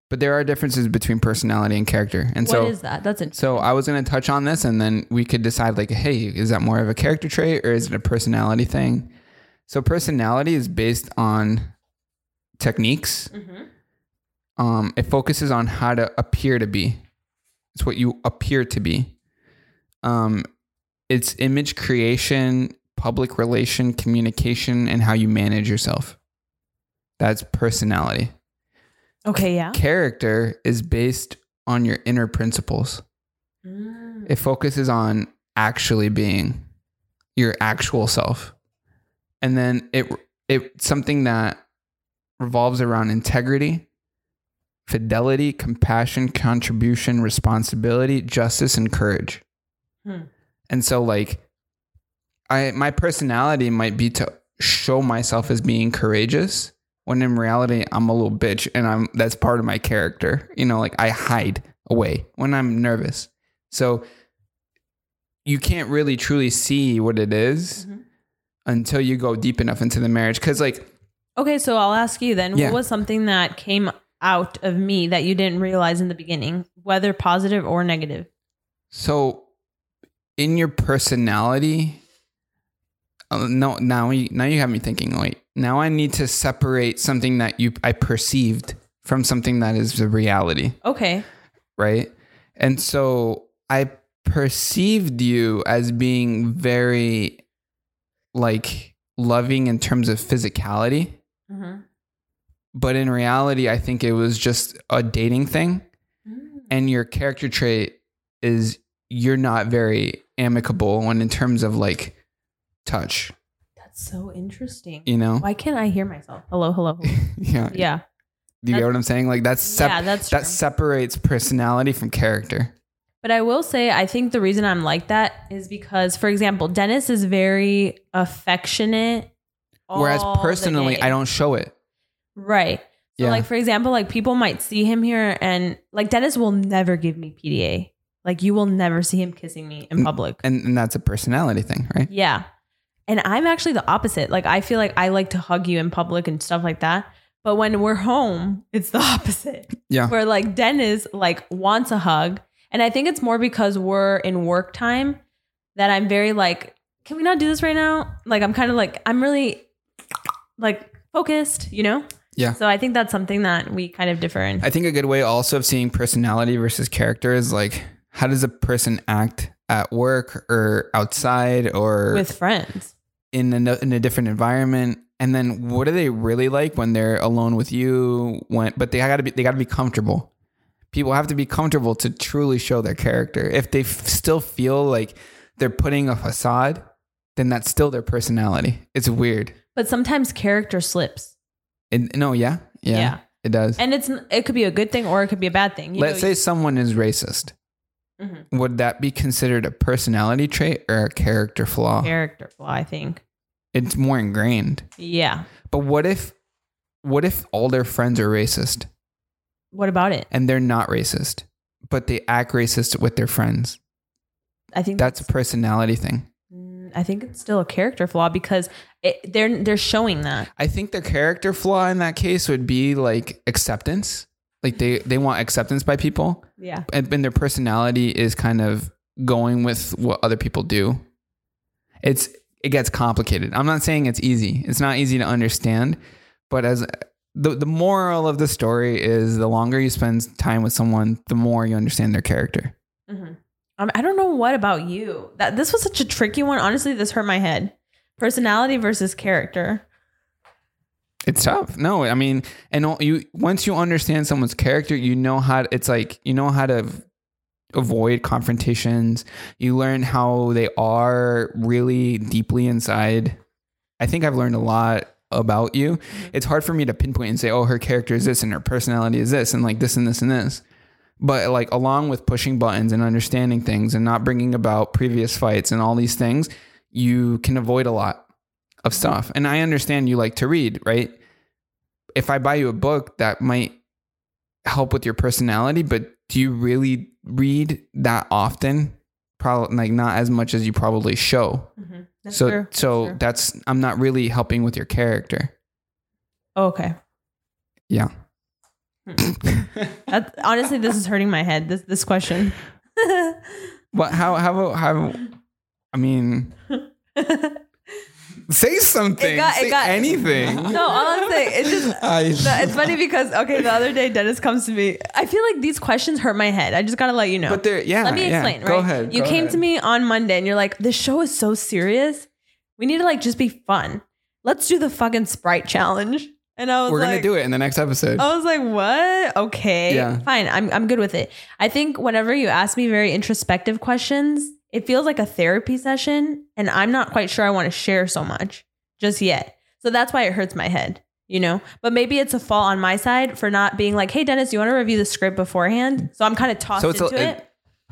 But there are differences between personality and character. And What so is that? That's interesting. So I was going to touch on this and then we could decide like, hey, is that more of a character trait or is it a personality thing? So personality is based on techniques. Mhm. Um, it focuses on how to appear to be. It's what you appear to be. Um, it's image creation, public relation, communication, and how you manage yourself. That's personality. Okay, yeah. Character is based on your inner principles. Mm. It focuses on actually being your actual self. And then it it something that revolves around integrity, fidelity, compassion, contribution, responsibility, justice and courage. Hmm. And so like I my personality might be to show myself as being courageous when in reality I'm a little bitch and I'm that's part of my character. You know, like I hide away when I'm nervous. So you can't really truly see what it is Mhm. until you go deep enough into the marriage cuz like Okay, so I'll ask you then. Yeah. What was something that came out of me that you didn't realize in the beginning, whether positive or negative? So, in your personality, uh, no, now you, now you have me thinking. Like now, I need to separate something that you I perceived from something that is the reality, Okay. right? And so I perceived you as being very like loving in terms of physicality, Mhm. but in reality, I think it was just a dating thing. Mm. and your character trait is you're not very amicable when in terms of like touch That's so interesting. you know Why can't I hear myself? Hello, hello. hello. yeah Yeah. do you get what i'm saying like that's sep- yeah, that's true. that separates personality from character But I will say, I think the reason I'm like that is because, for example, Dennis is very affectionate. whereas personally i don't show it Right. So, Yeah. like, for example, like people might see him here and, like, Dennis will never give me PDA. Like, you will never see him kissing me in public. and, and that's a personality thing right Yeah. And I'm actually the opposite. Like, I feel like I like to hug you in public and stuff like that. But when we're home, it's the opposite. yeah where like Dennis like wants a hug. And I think it's more because we're in work time that I'm very like, can we not do this right now? Like I'm kind of like I'm really like focused, you know? Yeah. So I think that's something that we kind of differ in. i think a good way also of seeing personality versus character is like how does a person act at work or outside or with friends. In a, in a different environment and then what are they really like when they're alone with you when but they got to be they got to be comfortable people have to be comfortable to truly show their character if they f- still feel like they're putting a facade then that's still their personality it's weird But sometimes character slips. and no yeah yeah, Yeah. it does And it's it could be a good thing or it could be a bad thing. You let's know, say someone is racist Mhm. would that be considered a personality trait or a character flaw character flaw, I think. It's more ingrained Yeah. but what if what if all their friends are racist What about it? and they're not racist, but they act racist with their friends. I think That's a personality thing. Mm, I think it's still a character flaw because it, they're they're showing that. I think the character flaw in that case would be like acceptance. Like they they want acceptance by people, Yeah. and, and their personality is kind of going with what other people do. It's it gets complicated. I'm not saying it's easy. It's not easy to understand, but as the the moral of the story is the longer you spend time with someone, the more you understand their character. Um, I don't know what about you. That this was such a tricky one. Honestly, this hurt my head. Personality versus character. It's tough. No, I mean, and you once you understand someone's character, you know how it's like you know how to avoid confrontations. You learn how they are really deeply inside. I think I've learned a lot about you. Mm-hmm. It's hard for me to pinpoint and say, "Oh, her character is this and her personality is this and like this and this and this." But like along with pushing buttons and understanding things and not bringing about previous fights and all these things, you can avoid a lot of mm-hmm. stuff. And I understand you like to read, right? If I buy you a book, that might help with your personality, but do you really read that often? Probably like not as much as you probably show. Mm-hmm. That's so true. so That's that's I'm not really helping with your character. Oh, okay. Yeah. Hmm. That, honestly, this is hurting my head. This this question. What how how how I mean say something. It got- it say got- anything. no, all I'm saying it's just I, No, it's funny because okay, the other day Dennis comes to me. I feel like these questions hurt my head. I just gotta let you know. But they're yeah. let me yeah. explain. Go right? ahead. You go came ahead. to me on Monday and you're like, "This show is so serious. We need to like just be fun. Let's do the fucking Sprite challenge." And I was We're like, gonna do it in the next episode. I was like, "What? Okay, Yeah. fine. I'm I'm good with it." I think whenever you ask me very introspective questions, it feels like a therapy session, and I'm not quite sure I want to share so much just yet. So that's why it hurts my head, you know. But maybe it's a fault on my side for not being like, "Hey, Dennis, you want to review the script beforehand?" So I'm kind of tossed So it's a- into it-.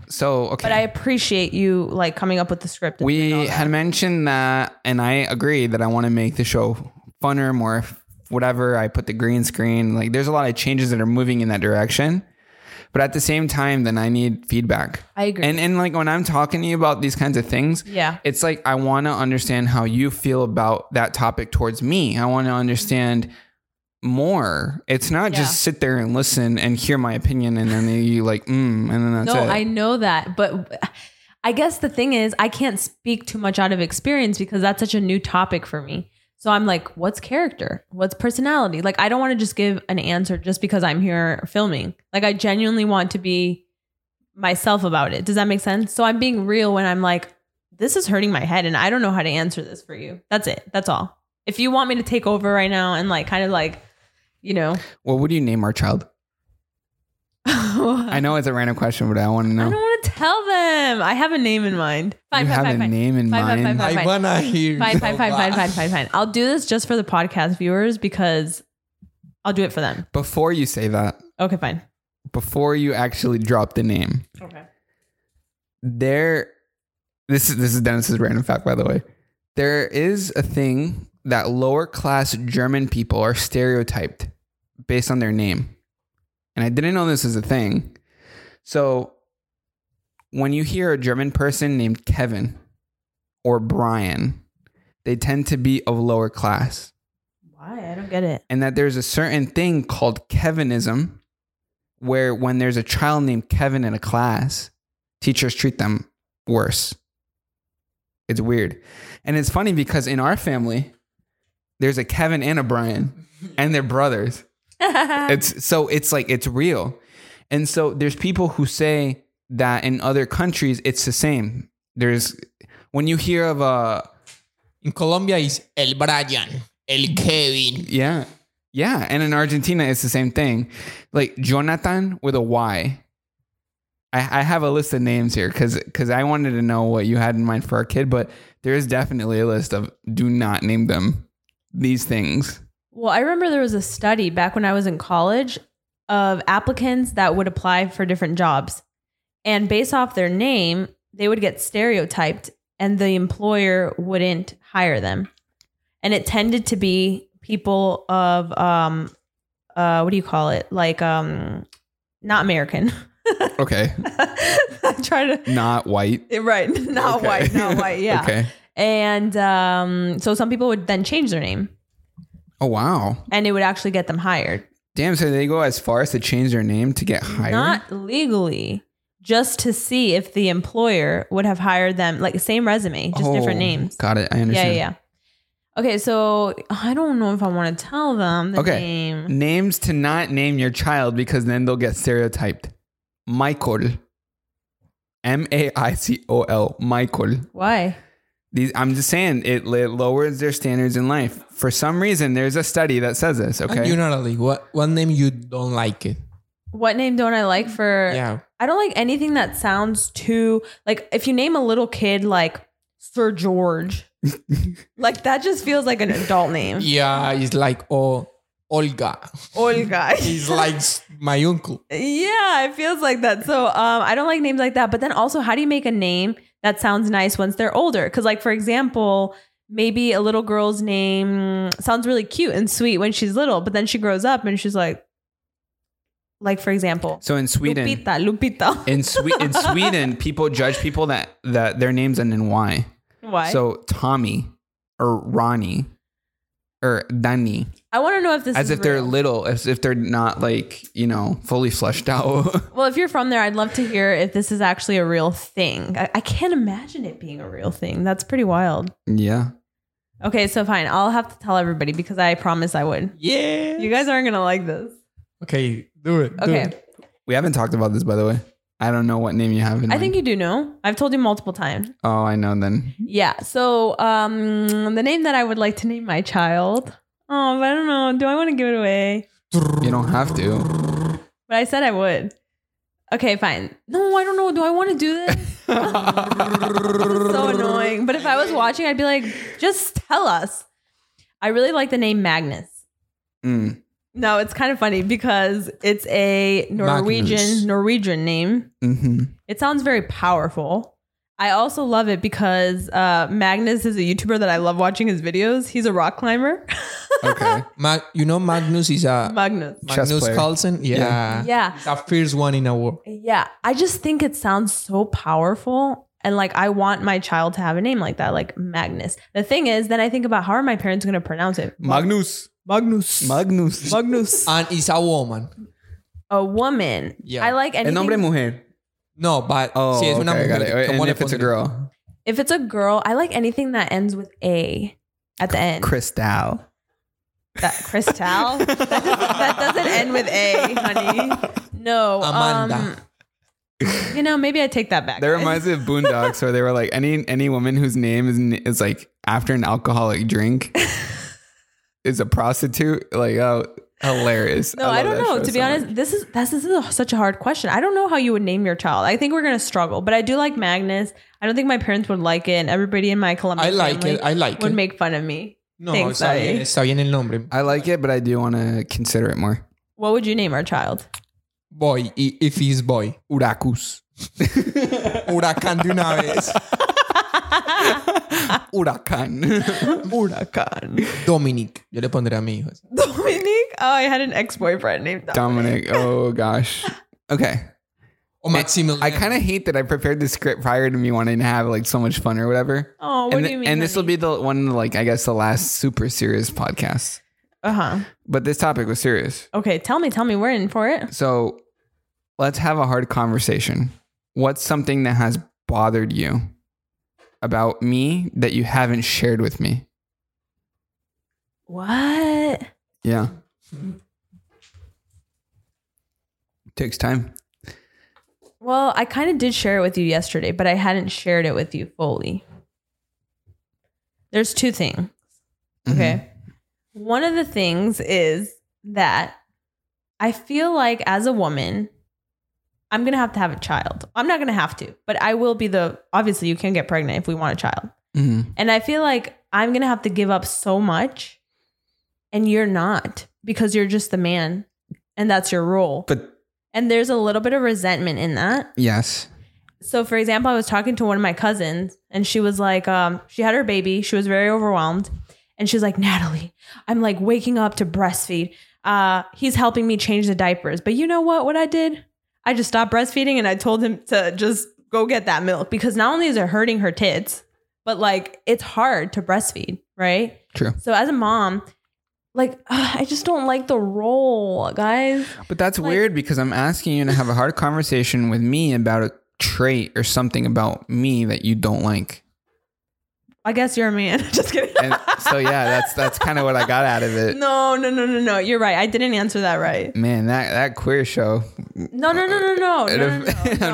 So okay. But I appreciate you like coming up with the script. and doing all we had mentioned that, and I agree that I want to make the show funner, more whatever. I put the green screen. Like, there's a lot of changes that are moving in that direction. But at the same time, then I need feedback. I agree. And and like when I'm talking to you about these kinds of things, yeah. it's like I want to understand how you feel about that topic towards me. I want to understand more. It's not Yeah. just sit there and listen and hear my opinion and then you like, mm, and then that's no, it. I know that, but I guess the thing is, I can't speak too much out of experience because that's such a new topic for me. So I'm like, what's character? What's personality? Like, I don't want to just give an answer just because I'm here filming. Like, I genuinely want to be myself about it. Does that make sense? So I'm being real when I'm like, this is hurting my head and I don't know how to answer this for you. That's it. That's all. If you want me to take over right now and like kind of like, you know, Well, what would you name our child? I I know it's a random question, but I want to know. I don't want to tell them. I have a name in mind. Fine, you fine, have fine, a fine. name in Fine, fine, mind. fine, fine. I wanna hear. Fine, so fine, fine, fine, bad. fine, fine, fine. I'll do this just for the podcast viewers because I'll do it for them. Before you say that, Okay, fine. before you actually drop the name, Okay. there this is this is Dennis's random fact, by the way. There is a thing that lower class German people are stereotyped based on their name. And I didn't know this was a thing. So when you hear a German person named Kevin or Brian, they tend to be of lower class. Why? I don't get it. And that there's a certain thing called Kevinism where when there's a child named Kevin in a class, teachers treat them worse. It's weird. And it's funny because in our family, there's a Kevin and a Brian, and they're brothers. It's so it's like it's real. And so there's people who say that in other countries it's the same. There's when you hear of a In Colombia is El Brian, El Kevin. yeah. Yeah, and in Argentina it's the same thing. Like Jonathan with a Y. I, I have a list of names here because because I wanted to know what you had in mind for our kid, but there is definitely a list of do not name them these things. Well, I remember there was a study back when I was in college of applicants that would apply for different jobs. And based off their name, they would get stereotyped and the employer wouldn't hire them. And it tended to be people of um uh what do you call it? Like um not American. Okay. I try to Not white. right, not Okay. white, not white. Yeah. Okay. And um, so some people would then change their name, Oh wow. and it would actually get them hired. Damn. So they go as far as to change their name to get hired. Not legally, just to see if the employer would have hired them, like same resume, just different Oh, names. Got it. I understand. yeah, yeah. Okay, so I don't know if I want to tell them the Okay. name. Names to not name your child because then they'll get stereotyped. Michael. M A I C O L. Michael. Why? These, I'm just saying it, it lowers their standards in life. For some reason, there's a study that says this. And Okay. you, Natalie, what what name you don't like it? What name don't I like for? Yeah. I don't like anything that sounds too like if you name a little kid like Sir George, like that just feels like an adult name. Yeah, it's like oh Olga. Olga. He's like my uncle. Yeah, it feels like that. So um, I don't like names like that. But then also, how do you make a name that sounds nice once they're older? Because, like for example, maybe a little girl's name sounds really cute and sweet when she's little, but then she grows up and she's like, like for example, so in Sweden, Lupita, Lupita. in, Swe- in Sweden, people judge people that, that their names end in Y. Why? So Tommy or Ronnie or Danny, I want to know if this is as is if they're little, as if they're not like, you know, fully fleshed out. Well, if you're from there, I'd love to hear if this is actually a real thing. I, I can't imagine it being a real thing. That's pretty wild. yeah. Okay, so fine. I'll have to tell everybody because I promise I would. Yeah. You guys aren't gonna like this. Okay, do it. do Okay. it. We haven't talked about this, by the way. I don't know what name you have in I mind. think you do know. I've told you multiple times. Oh, I know then. Yeah. So um the name that I would like to name my child. Oh, but I don't know. Do I want to give it away? You don't have to. But I said I would. Okay, fine. No, I don't know. Do I want to do this? so annoying. But if I was watching, I'd be like, just tell us. I really like the name Magnus. Mm. No, it's kind of funny because it's a Norwegian Magnus. Norwegian name. hmm It sounds very powerful. I also love it because uh, Magnus is a YouTuber that I love watching his videos. He's a rock climber. Okay. Mag- you know Magnus is a Magnus. Chess Magnus player. Carlsen. Yeah. Yeah. He's a fierce one in a war. Yeah. I just think it sounds so powerful. And like, I want my child to have a name like that, like Magnus. The thing is, then I think about how are my parents going to pronounce it? Magnus. Magnus. Magnus. Magnus. And it's a woman. A woman. Yeah. I like El anything. nombre mujer. No, but Oh, si es una okay, I got it. And if it's a girl, if it's a girl, I like anything that ends with A at the end. Cristal. That Crystal? that, doesn't, that doesn't end with A, honey. No. Amanda. Um, you know, maybe I take that back. That guys. reminds me of Boondocks, where they were like, any any woman whose name is is like after an alcoholic drink is a prostitute. Like, oh, hilarious! No, I, love don't know. To be so honest, much. this is this is a, such a hard question. I don't know how you would name your child. I think we're gonna struggle, but I do like Magnus. I don't think my parents would like it, and everybody in my Colombian I like family it. I like would it. make fun of me. no, Thanks, está bien, está bien el nombre. I like it, but I do want to consider it more. What would you name our child? Boy, if he's boy. Uracus. Huracán de una vez. Huracan. Huracan. Dominic. Yo le pondré a mi hijo. así. Dominique. Oh, I had an ex-boyfriend named Dominic. Dominic. Oh gosh. Okay. O Maximilian. I kind of hate that I prepared the script prior to me wanting to have like so much fun or whatever. Oh, what and do you mean? and this will be the one, like I guess, the last super serious podcast. Uh huh. But this topic was serious. Okay, tell me, tell me, we're in for it. So let's have a hard conversation. What's something that has bothered you about me that you haven't shared with me? What? Yeah. Takes time. Well, I kind of did share it with you yesterday, but I hadn't shared it with you fully. There's two things. Mm-hmm. Okay. One of the things is that I feel like as a woman, I'm going to have to have a child. I'm not going to have to, but I will be the obviously you can get pregnant if we want a child. Mhm. And I feel like I'm going to have to give up so much and you're not because you're just the man and that's your role. But And there's a little bit of resentment in that. yes. So, for example, I was talking to one of my cousins, and she was like, um, she had her baby. She was very overwhelmed, and she's like, Natalie, I'm like waking up to breastfeed. Uh, he's helping me change the diapers, but you know what? What I did? I just stopped breastfeeding and I told him to just go get that milk because not only is it hurting her tits, but like it's hard to breastfeed, right? True. So as a mom, like ugh, I just don't like the role, guys. But that's Like- weird because I'm asking you to have a hard conversation with me about a trait or something about me that you don't like. I guess you're a man. just kidding. And so yeah, that's that's kind of what I got out of it. no, no, no, no, no. You're right. I didn't answer that right. Man, that that queer show. No, no, no, no, no. no, And no, no,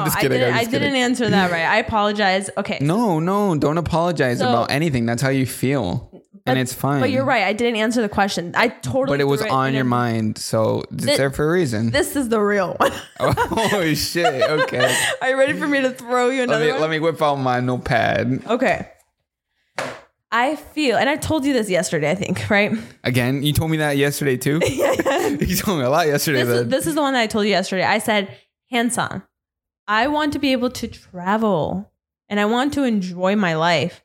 I'm just I kidding, didn't, I'm I didn't kidding. answer that right. I apologize. Okay. No, no, don't apologize So- about anything. That's how you feel, and it's fine. But you're right. I didn't answer the question. I totally. But it was threw on in your a- mind, so it's Thi- there for a reason. This is the real one. oh shit! Okay, Are you ready for me to throw you let another me one? let me whip out my notepad Okay. I feel, and I told you this yesterday, I think, right? again. You told me that yesterday too. yeah, yeah. you told me a lot yesterday. This is, this is the one that I told you yesterday. I said, Hanson, I want to be able to travel and I want to enjoy my life.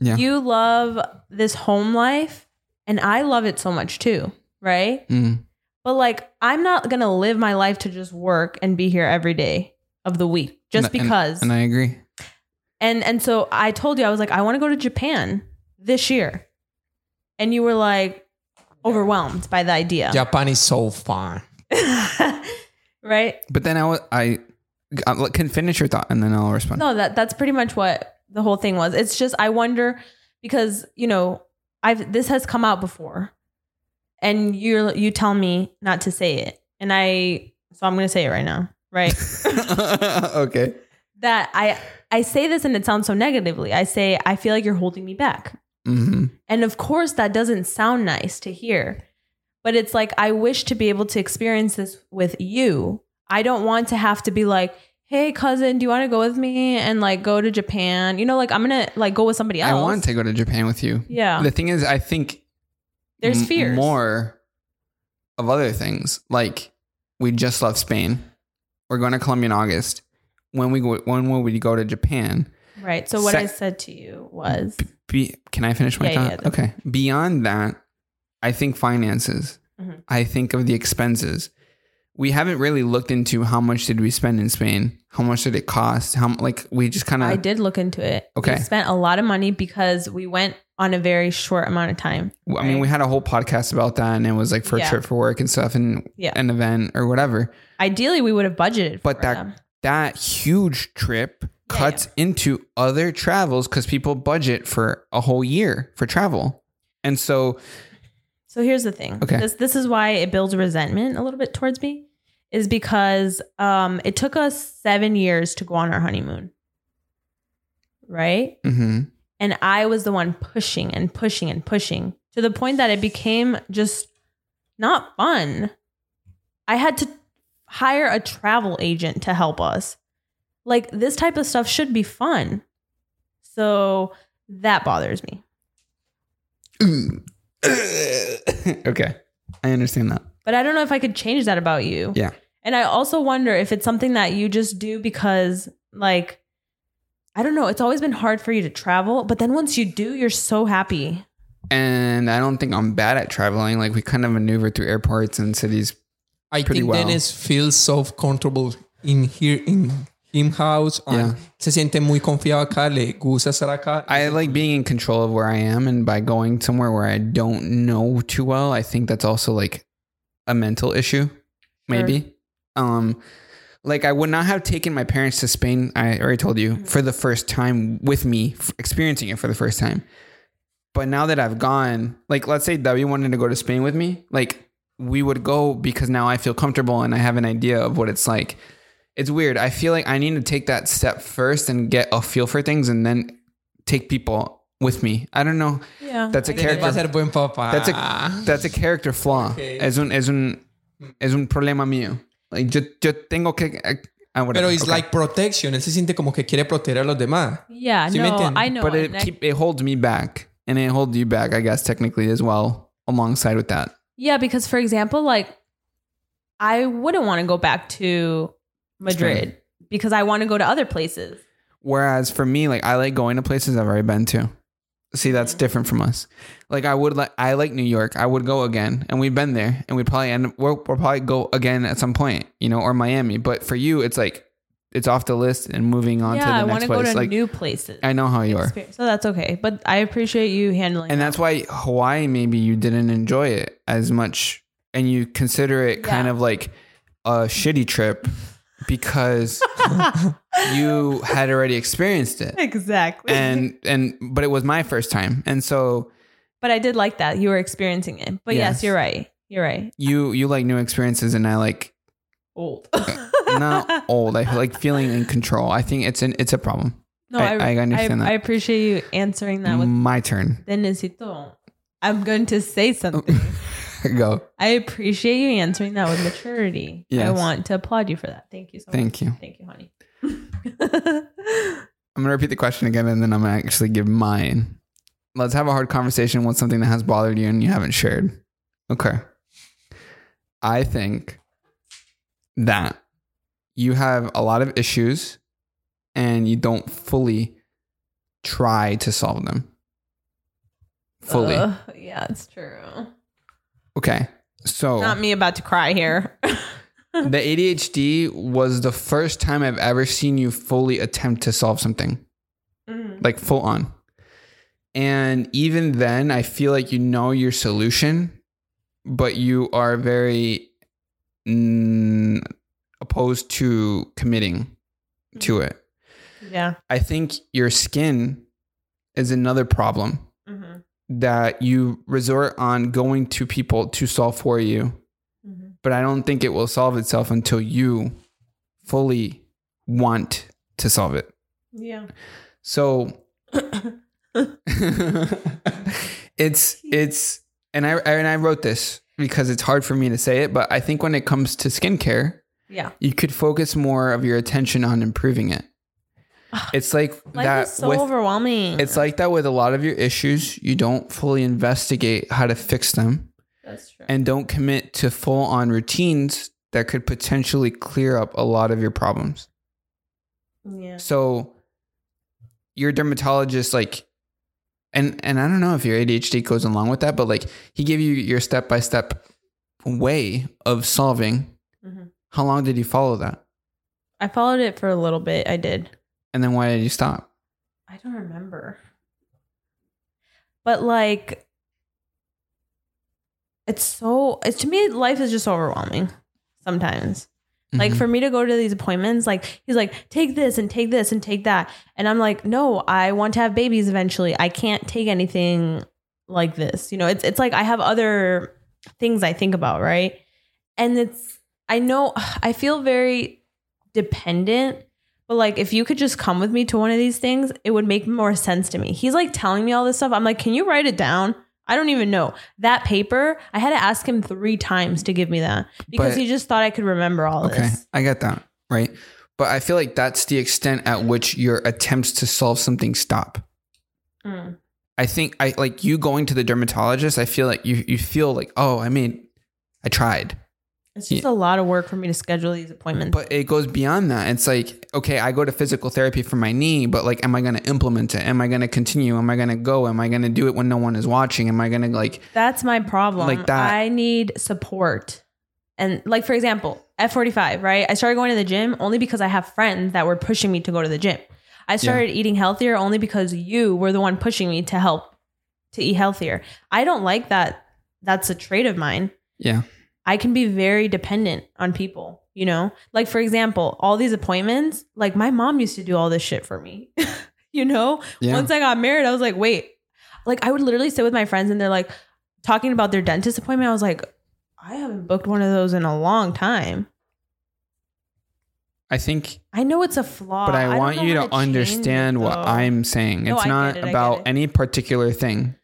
Yeah. You love this home life, and I love it so much too, right? Mm. But like, I'm not going to live my life to just work and be here every day of the week just And- and- because. and I agree. And and so I told you I was like I want to go to Japan this year. And you were like overwhelmed by the idea. Japan is so far. right? But then I wa- I, I can finish your thought and then I'll respond. No, that that's pretty much what the whole thing was. It's just I wonder because, you know, I've this has come out before. And you're you tell me not to say it. And I so I'm going to say it right now, right? okay. That I I say this and it sounds so negatively. I say I feel like you're holding me back. hmm And of course, that doesn't sound nice to hear. But it's like, I wish to be able to experience this with you. I don't want to have to be like, hey, cousin, do you want to go with me and like go to Japan? You know, like I'm going to like go with somebody else. I want to go to Japan with you. Yeah. The thing is, I think There's m- fears. more of other things. Like we just left Spain. We're going to Colombia in August. When we go, when will we go to Japan? Right. So what I said to you was, Be, can I finish my Yeah, thought? yeah. okay. Beyond that, I think finances. Mhm. I think of the expenses. We haven't really looked into how much did we spend in Spain? How much did it cost? How like we just kind of. I did look into it. Okay. We spent a lot of money because we went on a very short amount of time. I mean, we had a whole podcast about that, and it was like for Yeah. a trip for work and stuff, and Yeah. an event or whatever. Ideally, we would have budgeted But for that them. That huge trip Yeah, cuts into other travels because people budget for a whole year for travel, and so So here's the thing. Okay. This this is why it builds resentment a little bit towards me, is because um it took us seven years to go on our honeymoon. Right? Mm-hmm. And I was the one pushing and pushing and pushing to the point that it became just not fun. I had to hire a travel agent to help us. Like this type of stuff should be fun. So that bothers me. Mm. okay, I understand that. But I don't know if I could change that about you. Yeah. And I also wonder if it's something that you just do because, like, I don't know. It's always been hard for you to travel, but then once you do, you're so happy. And I don't think I'm bad at traveling. Like we kind of maneuver through airports and cities. I Pretty think well. Dennis feels so comfortable in here in him house. Yeah. Se siente muy confiado acá, le gusta estar acá. I like being in control of where I am, and by going somewhere where I don't know too well, I think that's also like a mental issue, maybe. Um, like I would not have taken my parents to Spain. I already told you for the first time with me, experiencing it for the first time. But now that I've gone, like let's say David wanted to go to Spain with me, like we would go because now I feel comfortable and I have an idea of what it's like. It's weird. I feel like I need to take that step first and get a feel for things and then take people with me. I don't know. Yeah. That's a Dennis va a character. ser buen papá. That's a that's a character flaw. Okay. Es un es un es un problema mío. Like yo yo tengo que ah, whatever. Pero it's Okay. like protection. Él se siente como que quiere proteger a los demás. yeah. ¿Sí no, entiendes? I know. but it keep it holds me back and it holds you back, I guess technically as well alongside with that. Yeah, because for example, like, I wouldn't want to go back to Madrid because I want to go to other places. Whereas for me, like I like going to places I've already been to. See, that's different from us. Like I would like I like New York. I would go again, and we've been there, and we'd probably end. We'll, we'll probably go again at some point, you know, or Miami. But for you, it's like it's off the list and moving on yeah, to I the want next to go to like new places. I know how you are, So that's okay. But I appreciate you handling and that. that's why Hawaii maybe you didn't enjoy it as much, and you consider it kind of like a shitty trip because you had already experienced it. exactly. and and but it was my first time and so but I did like that. You were experiencing it. But yes, Yes. you're right. You're right. you you like new experiences and i like Old. not old i feel like feeling in control i think it's an it's a problem no, I- I understand I, that. I appreciate you answering that with my turn Then necesito. I'm going to say something. go I appreciate you answering that with maturity. I want to applaud you for that. Thank you so much. thank you Thank you, honey. i'm gonna repeat the question again and then i'm gonna actually give mine let's have a hard conversation with something that has bothered you and you haven't shared okay i think that you have a lot of issues and you don't fully try to solve them fully Ugh, yeah, it's true. Okay. So Not me about to cry here. the ADHD was the first time I've ever seen you fully attempt to solve something, Mm. like full on. And even then, I feel like you know your solution, but you are very mm, opposed to committing to it. yeah. I think your skin is another problem Mhm. that you resort on going to people to solve for you Mhm. but I don't think it will solve itself until you fully want to solve it. Yeah. So it's it's and I and I wrote this because it's hard for me to say it, but I think when it comes to skincare, yeah. you could focus more of your attention on improving it. It's like Life that so with overwhelming. it's like that with a lot of your issues, you don't fully investigate how to fix them That's true. and don't commit to full on routines that could potentially clear up a lot of your problems. yeah. So your dermatologist like and and I don't know if your ADHD goes along with that, but like he gave you your step by step way of solving. How long did you follow that? I followed it for a little bit. I did. And then why did you stop? I don't remember. But like it's so it's to me life is just overwhelming sometimes. Like Mhm. for me to go to these appointments, like he's like, take this and take this and take that. And I'm like, no, I want to have babies eventually. I can't take anything like this. You know, it's it's like I have other things I think about, right? And it's I know I feel very dependent, but like if you could just come with me to one of these things, it would make more sense to me. He's like telling me all this stuff. I'm like, can you write it down? I don't even know. That paper, I had to ask him three times to give me that because But- he just thought I could remember all Okay, this. I get that, right? But I feel like that's the extent at which your attempts to solve something stop. Mm. I think I like you going to the dermatologist. I feel like you you feel like oh I mean I tried, It's just a lot of work for me to schedule these appointments. but it goes beyond that. It's like okay I go to physical therapy for my knee, but like am I going to implement it? Am I going to continue? Am I going to go? Am I going to do it when no one is watching? Am I going to like That's my problem. Like that. I need support. And like for example, F45, right? I started going to the gym only because I have friends that were pushing me to go to the gym. I started eating healthier only because you were the one pushing me to help to eat healthier. I don't like that that's a trait of mine. yeah I can be very dependent on people, you know? Like for example, all these appointments, like my mom used to do all this shit for me. you know? yeah Once I got married, I was like, wait. Like I would literally sit with my friends and they're like talking about their dentist appointment. I was like, I haven't booked one of those in a long time. I think I know it's a flaw. but I, don't want you how to understand it, what. I'm saying. No, It's I not it, about any particular thing.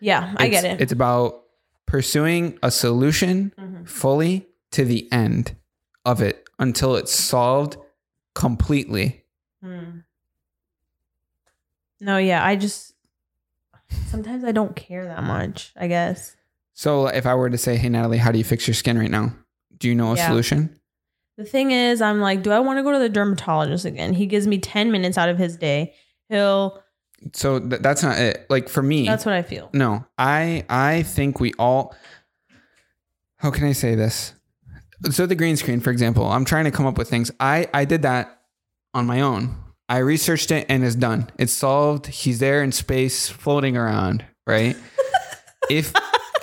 Yeah, I get it. It's about pursuing a solution. Fully to the end of it until it's solved completely. Hmm. No, yeah, I just sometimes I don't care that much, I guess. So if I were to say, "Hey Natalie, how do you fix your skin right now?" Do you know a Yeah. solution? The thing is, I'm like, do I want to go to the dermatologist again? He gives me 10 minutes out of his day. He'll So th- that's not it. Like for me, That's what I feel. no. I I think we all. How can I say this? So the green screen, for example, I'm trying to come up with things. I I did that on my own. I researched it and it's done. It's solved. He's there in space, floating around. Right. if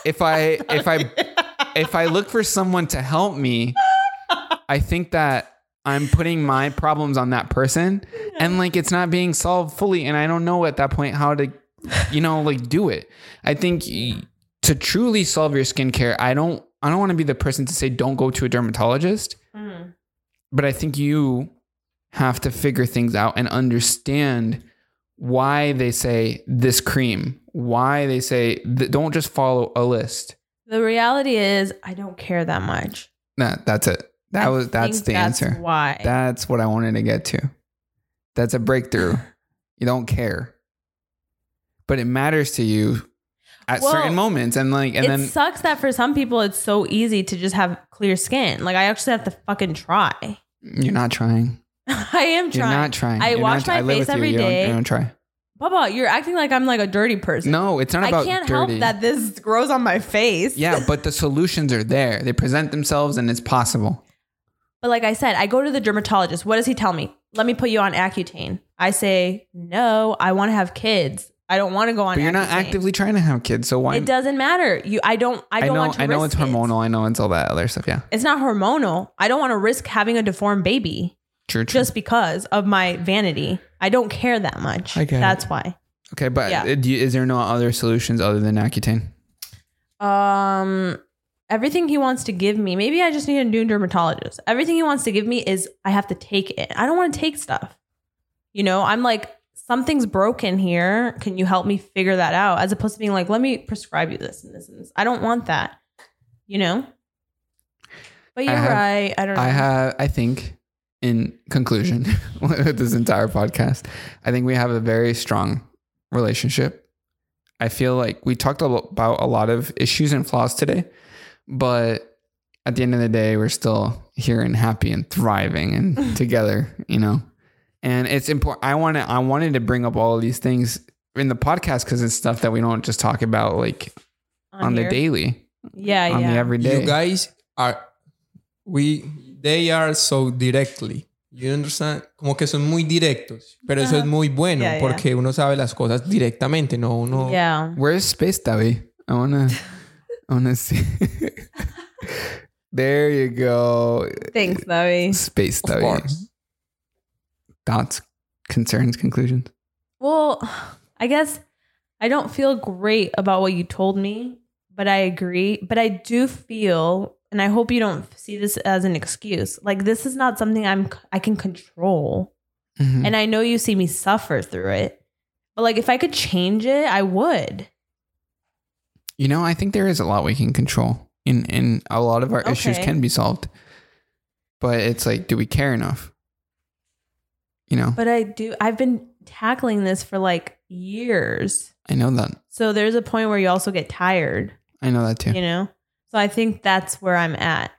if I if I if I look for someone to help me, I think that I'm putting my problems on that person and like it's not being solved fully and I don't know at that point how to you know like do it. I think to truly solve your skincare, I don't I don't want to be the person to say don't go to a dermatologist, Mhm. but I think you have to figure things out and understand why they say this cream, why they say th- don't just follow a list. The reality is, I don't care that much. That that's it. That I was that's the that's answer. Why? That's what I wanted to get to. That's a breakthrough. you don't care. But it matters to you at Well, certain moments and like and then it then sucks that for some people it's so easy to just have clear skin. Like I actually have to fucking try. you're not trying. I am trying You're not trying. I You're wash not, my live face with you. every You don't- day. You don't try. Baba, you're acting like I'm like a dirty person. No, it's not I about can't dirty. help that this grows on my face. Yeah, but the solutions are there. They present themselves and it's possible. But like I said, I go to the dermatologist. What does he tell me? Let me put you on Accutane. I say, no, I want to have kids. I don't want to go on But you're not actively trying to have kids, so why? It doesn't matter. You, I don't. I I don't know. want to. I know it's it. hormonal. I know it's all that other stuff. Yeah, It's not hormonal. I don't want to risk having a deformed baby true. true. just because of my vanity. I don't care that much. I get it. That's why. okay, but yeah. is there no other solutions other than Accutane? Um, everything he wants to give me, maybe I just need a new dermatologist. Everything he wants to give me is I have to take it. I don't want to take stuff. You know, I'm like, something's broken here. Can you help me figure that out? As opposed to being like, let me prescribe you this and this and this. I don't want that. You know? But you're have- right. I don't know. I have. I think, in conclusion, with this entire podcast, I think we have a very strong relationship. I feel like we talked about a lot of issues and flaws today, but at the end of the day, we're still here and happy and thriving and together. You know, and it's important. I want to. I wanted to bring up all of these things in the podcast because it's stuff that we don't just talk about like on, the daily, Yeah, on yeah. the everyday. You guys are, we, they are so directly. You understand? Como que son muy directos. Pero eso Ajá. es uh-huh. muy bueno Yeah, yeah. porque uno sabe las cosas directamente, no uno. Yeah. Where's Space Dubby? I wanna, I wanna see. there you go, Thanks, Davi. Space Of course. Thoughts, concerns, conclusions. Well, I guess I don't feel great about what you told me, but I agree. But I do feel, and I hope you don't see this as an excuse. Like this is not something I'm I can control, Mhm. and I know you see me suffer through it. But like if I could change it, I would. You know, I think there is a lot we can control, and and a lot of our issues can be solved. But it's like, do we care enough? You know, But I do. I've been tackling this for like years. I know that. So there's a point where you also get tired, I know that too. you know? So I think that's where I'm at.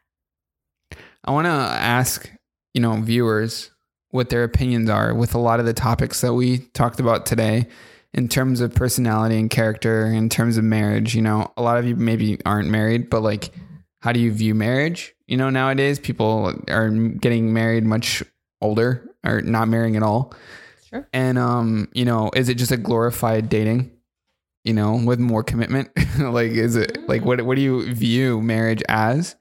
I want to ask, you know, viewers what their opinions are with a lot of the topics that we talked about today in terms of personality and character, in terms of marriage. You know, a lot of you maybe aren't married, but like, how do you view marriage? You know, nowadays people are getting married much older or not marrying at all. Sure. And, um, you know, is it just a glorified dating? You know, with more commitment? like, is it like what? What do you view marriage as?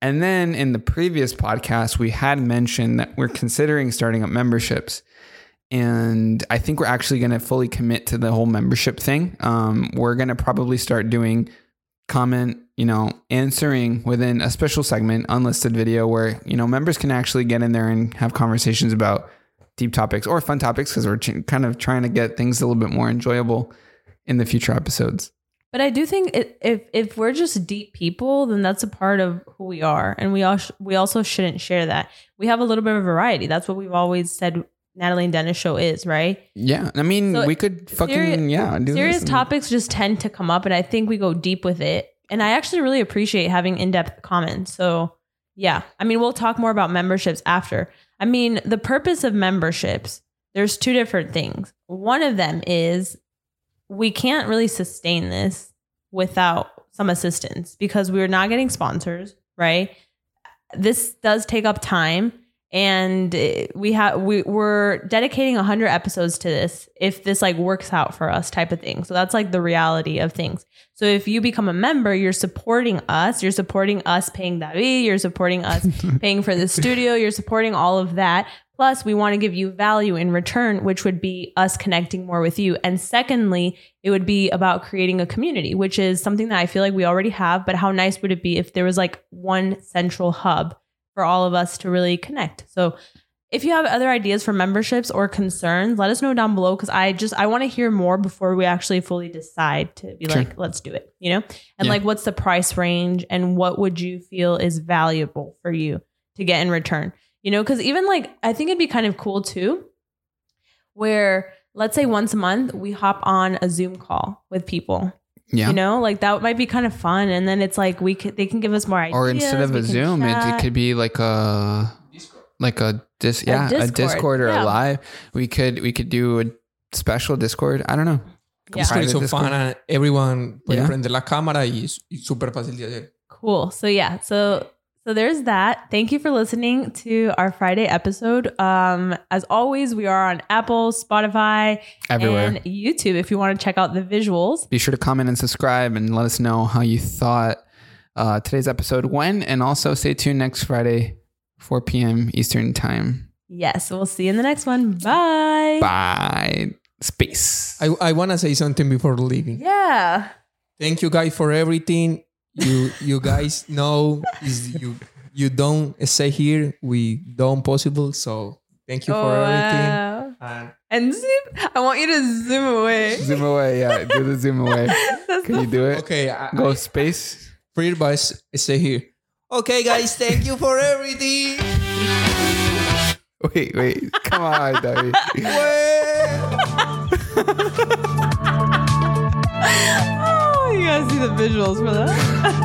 And then in the previous podcast, we had mentioned that we're considering starting up memberships. And I think we're actually going to fully commit to the whole membership thing. Um, we're going to probably start doing comment, you know, answering within a special segment, unlisted video where, you know, members can actually get in there and have conversations about deep topics or fun topics because we're ch- kind of trying to get things a little bit more enjoyable in the future episodes. But I do think it, if if we're just deep people, then that's a part of who we are, and we all sh- we also shouldn't share that. We have a little bit of variety. That's what we've always said. Natalie and Dennis show is right. Yeah. I mean, So we could fucking, seri- yeah, do Serious and- topics just tend to come up, and I think we go deep with it. And I actually really appreciate having in depth comments. So yeah, I mean, we'll talk more about memberships after. I mean, the purpose of memberships there's two different things. One of them is we can't really sustain this without some assistance because we're not getting sponsors, right? This does take up time and we have we, we're dedicating 100 episodes to this if this like works out for us type of thing. So that's like the reality of things. So if you become a member you're supporting us. You're supporting us paying david. You're supporting us paying for the studio. You're supporting all of that. Plus we want to give you value in return which would be us connecting more with you. And secondly it would be about creating a community which is something that i feel like we already have but how nice would it be if there was like one central hub for all of us to really connect. So if you have other ideas for memberships or concerns, let us know down below because I just I want to hear more before we actually fully decide to be Sure. like, let's do it, you know? And Yeah. like what's the price range and what would you feel is valuable for you to get in return? You know, because even like I think it'd be kind of cool too, where let's say once a month we hop on a Zoom call with people. Yeah. You know, like that might be kind of fun. And then it's like we could they can give us more ideas. or instead of a Zoom, it, it could be like a like a dis yeah a Discord, Discord or yeah. a live. We could we could do a special Discord. I don't know. Yeah. Discord is so Private fun and everyone Yeah. prender la cámara y es es súper fácil de hacer. Cool. So yeah, so so there's that. Thank you for listening to our Friday episode. Um, as always, we are on Apple, Spotify, Everywhere. and YouTube. If you want to check out the visuals, Be sure to comment and subscribe and let us know how you thought uh, today's episode went. And also stay tuned next Friday, 4 p.m. Eastern Time. yes, we'll see you in the next one. Bye. Bye. Space. I, I want to say something before leaving. Yeah. Thank you guys for everything. You you guys know is you you don't stay here. We don't possible. So thank you for oh, everything. Wow. And And zoom. I want you to zoom away. zoom away. Yeah. Do the zoom away. Can you do it? okay, I, Go I, space. free bus stay here. Okay, guys, thank you for everything. Wait, wait. Come on, David. oh, you gotta see the visuals for that.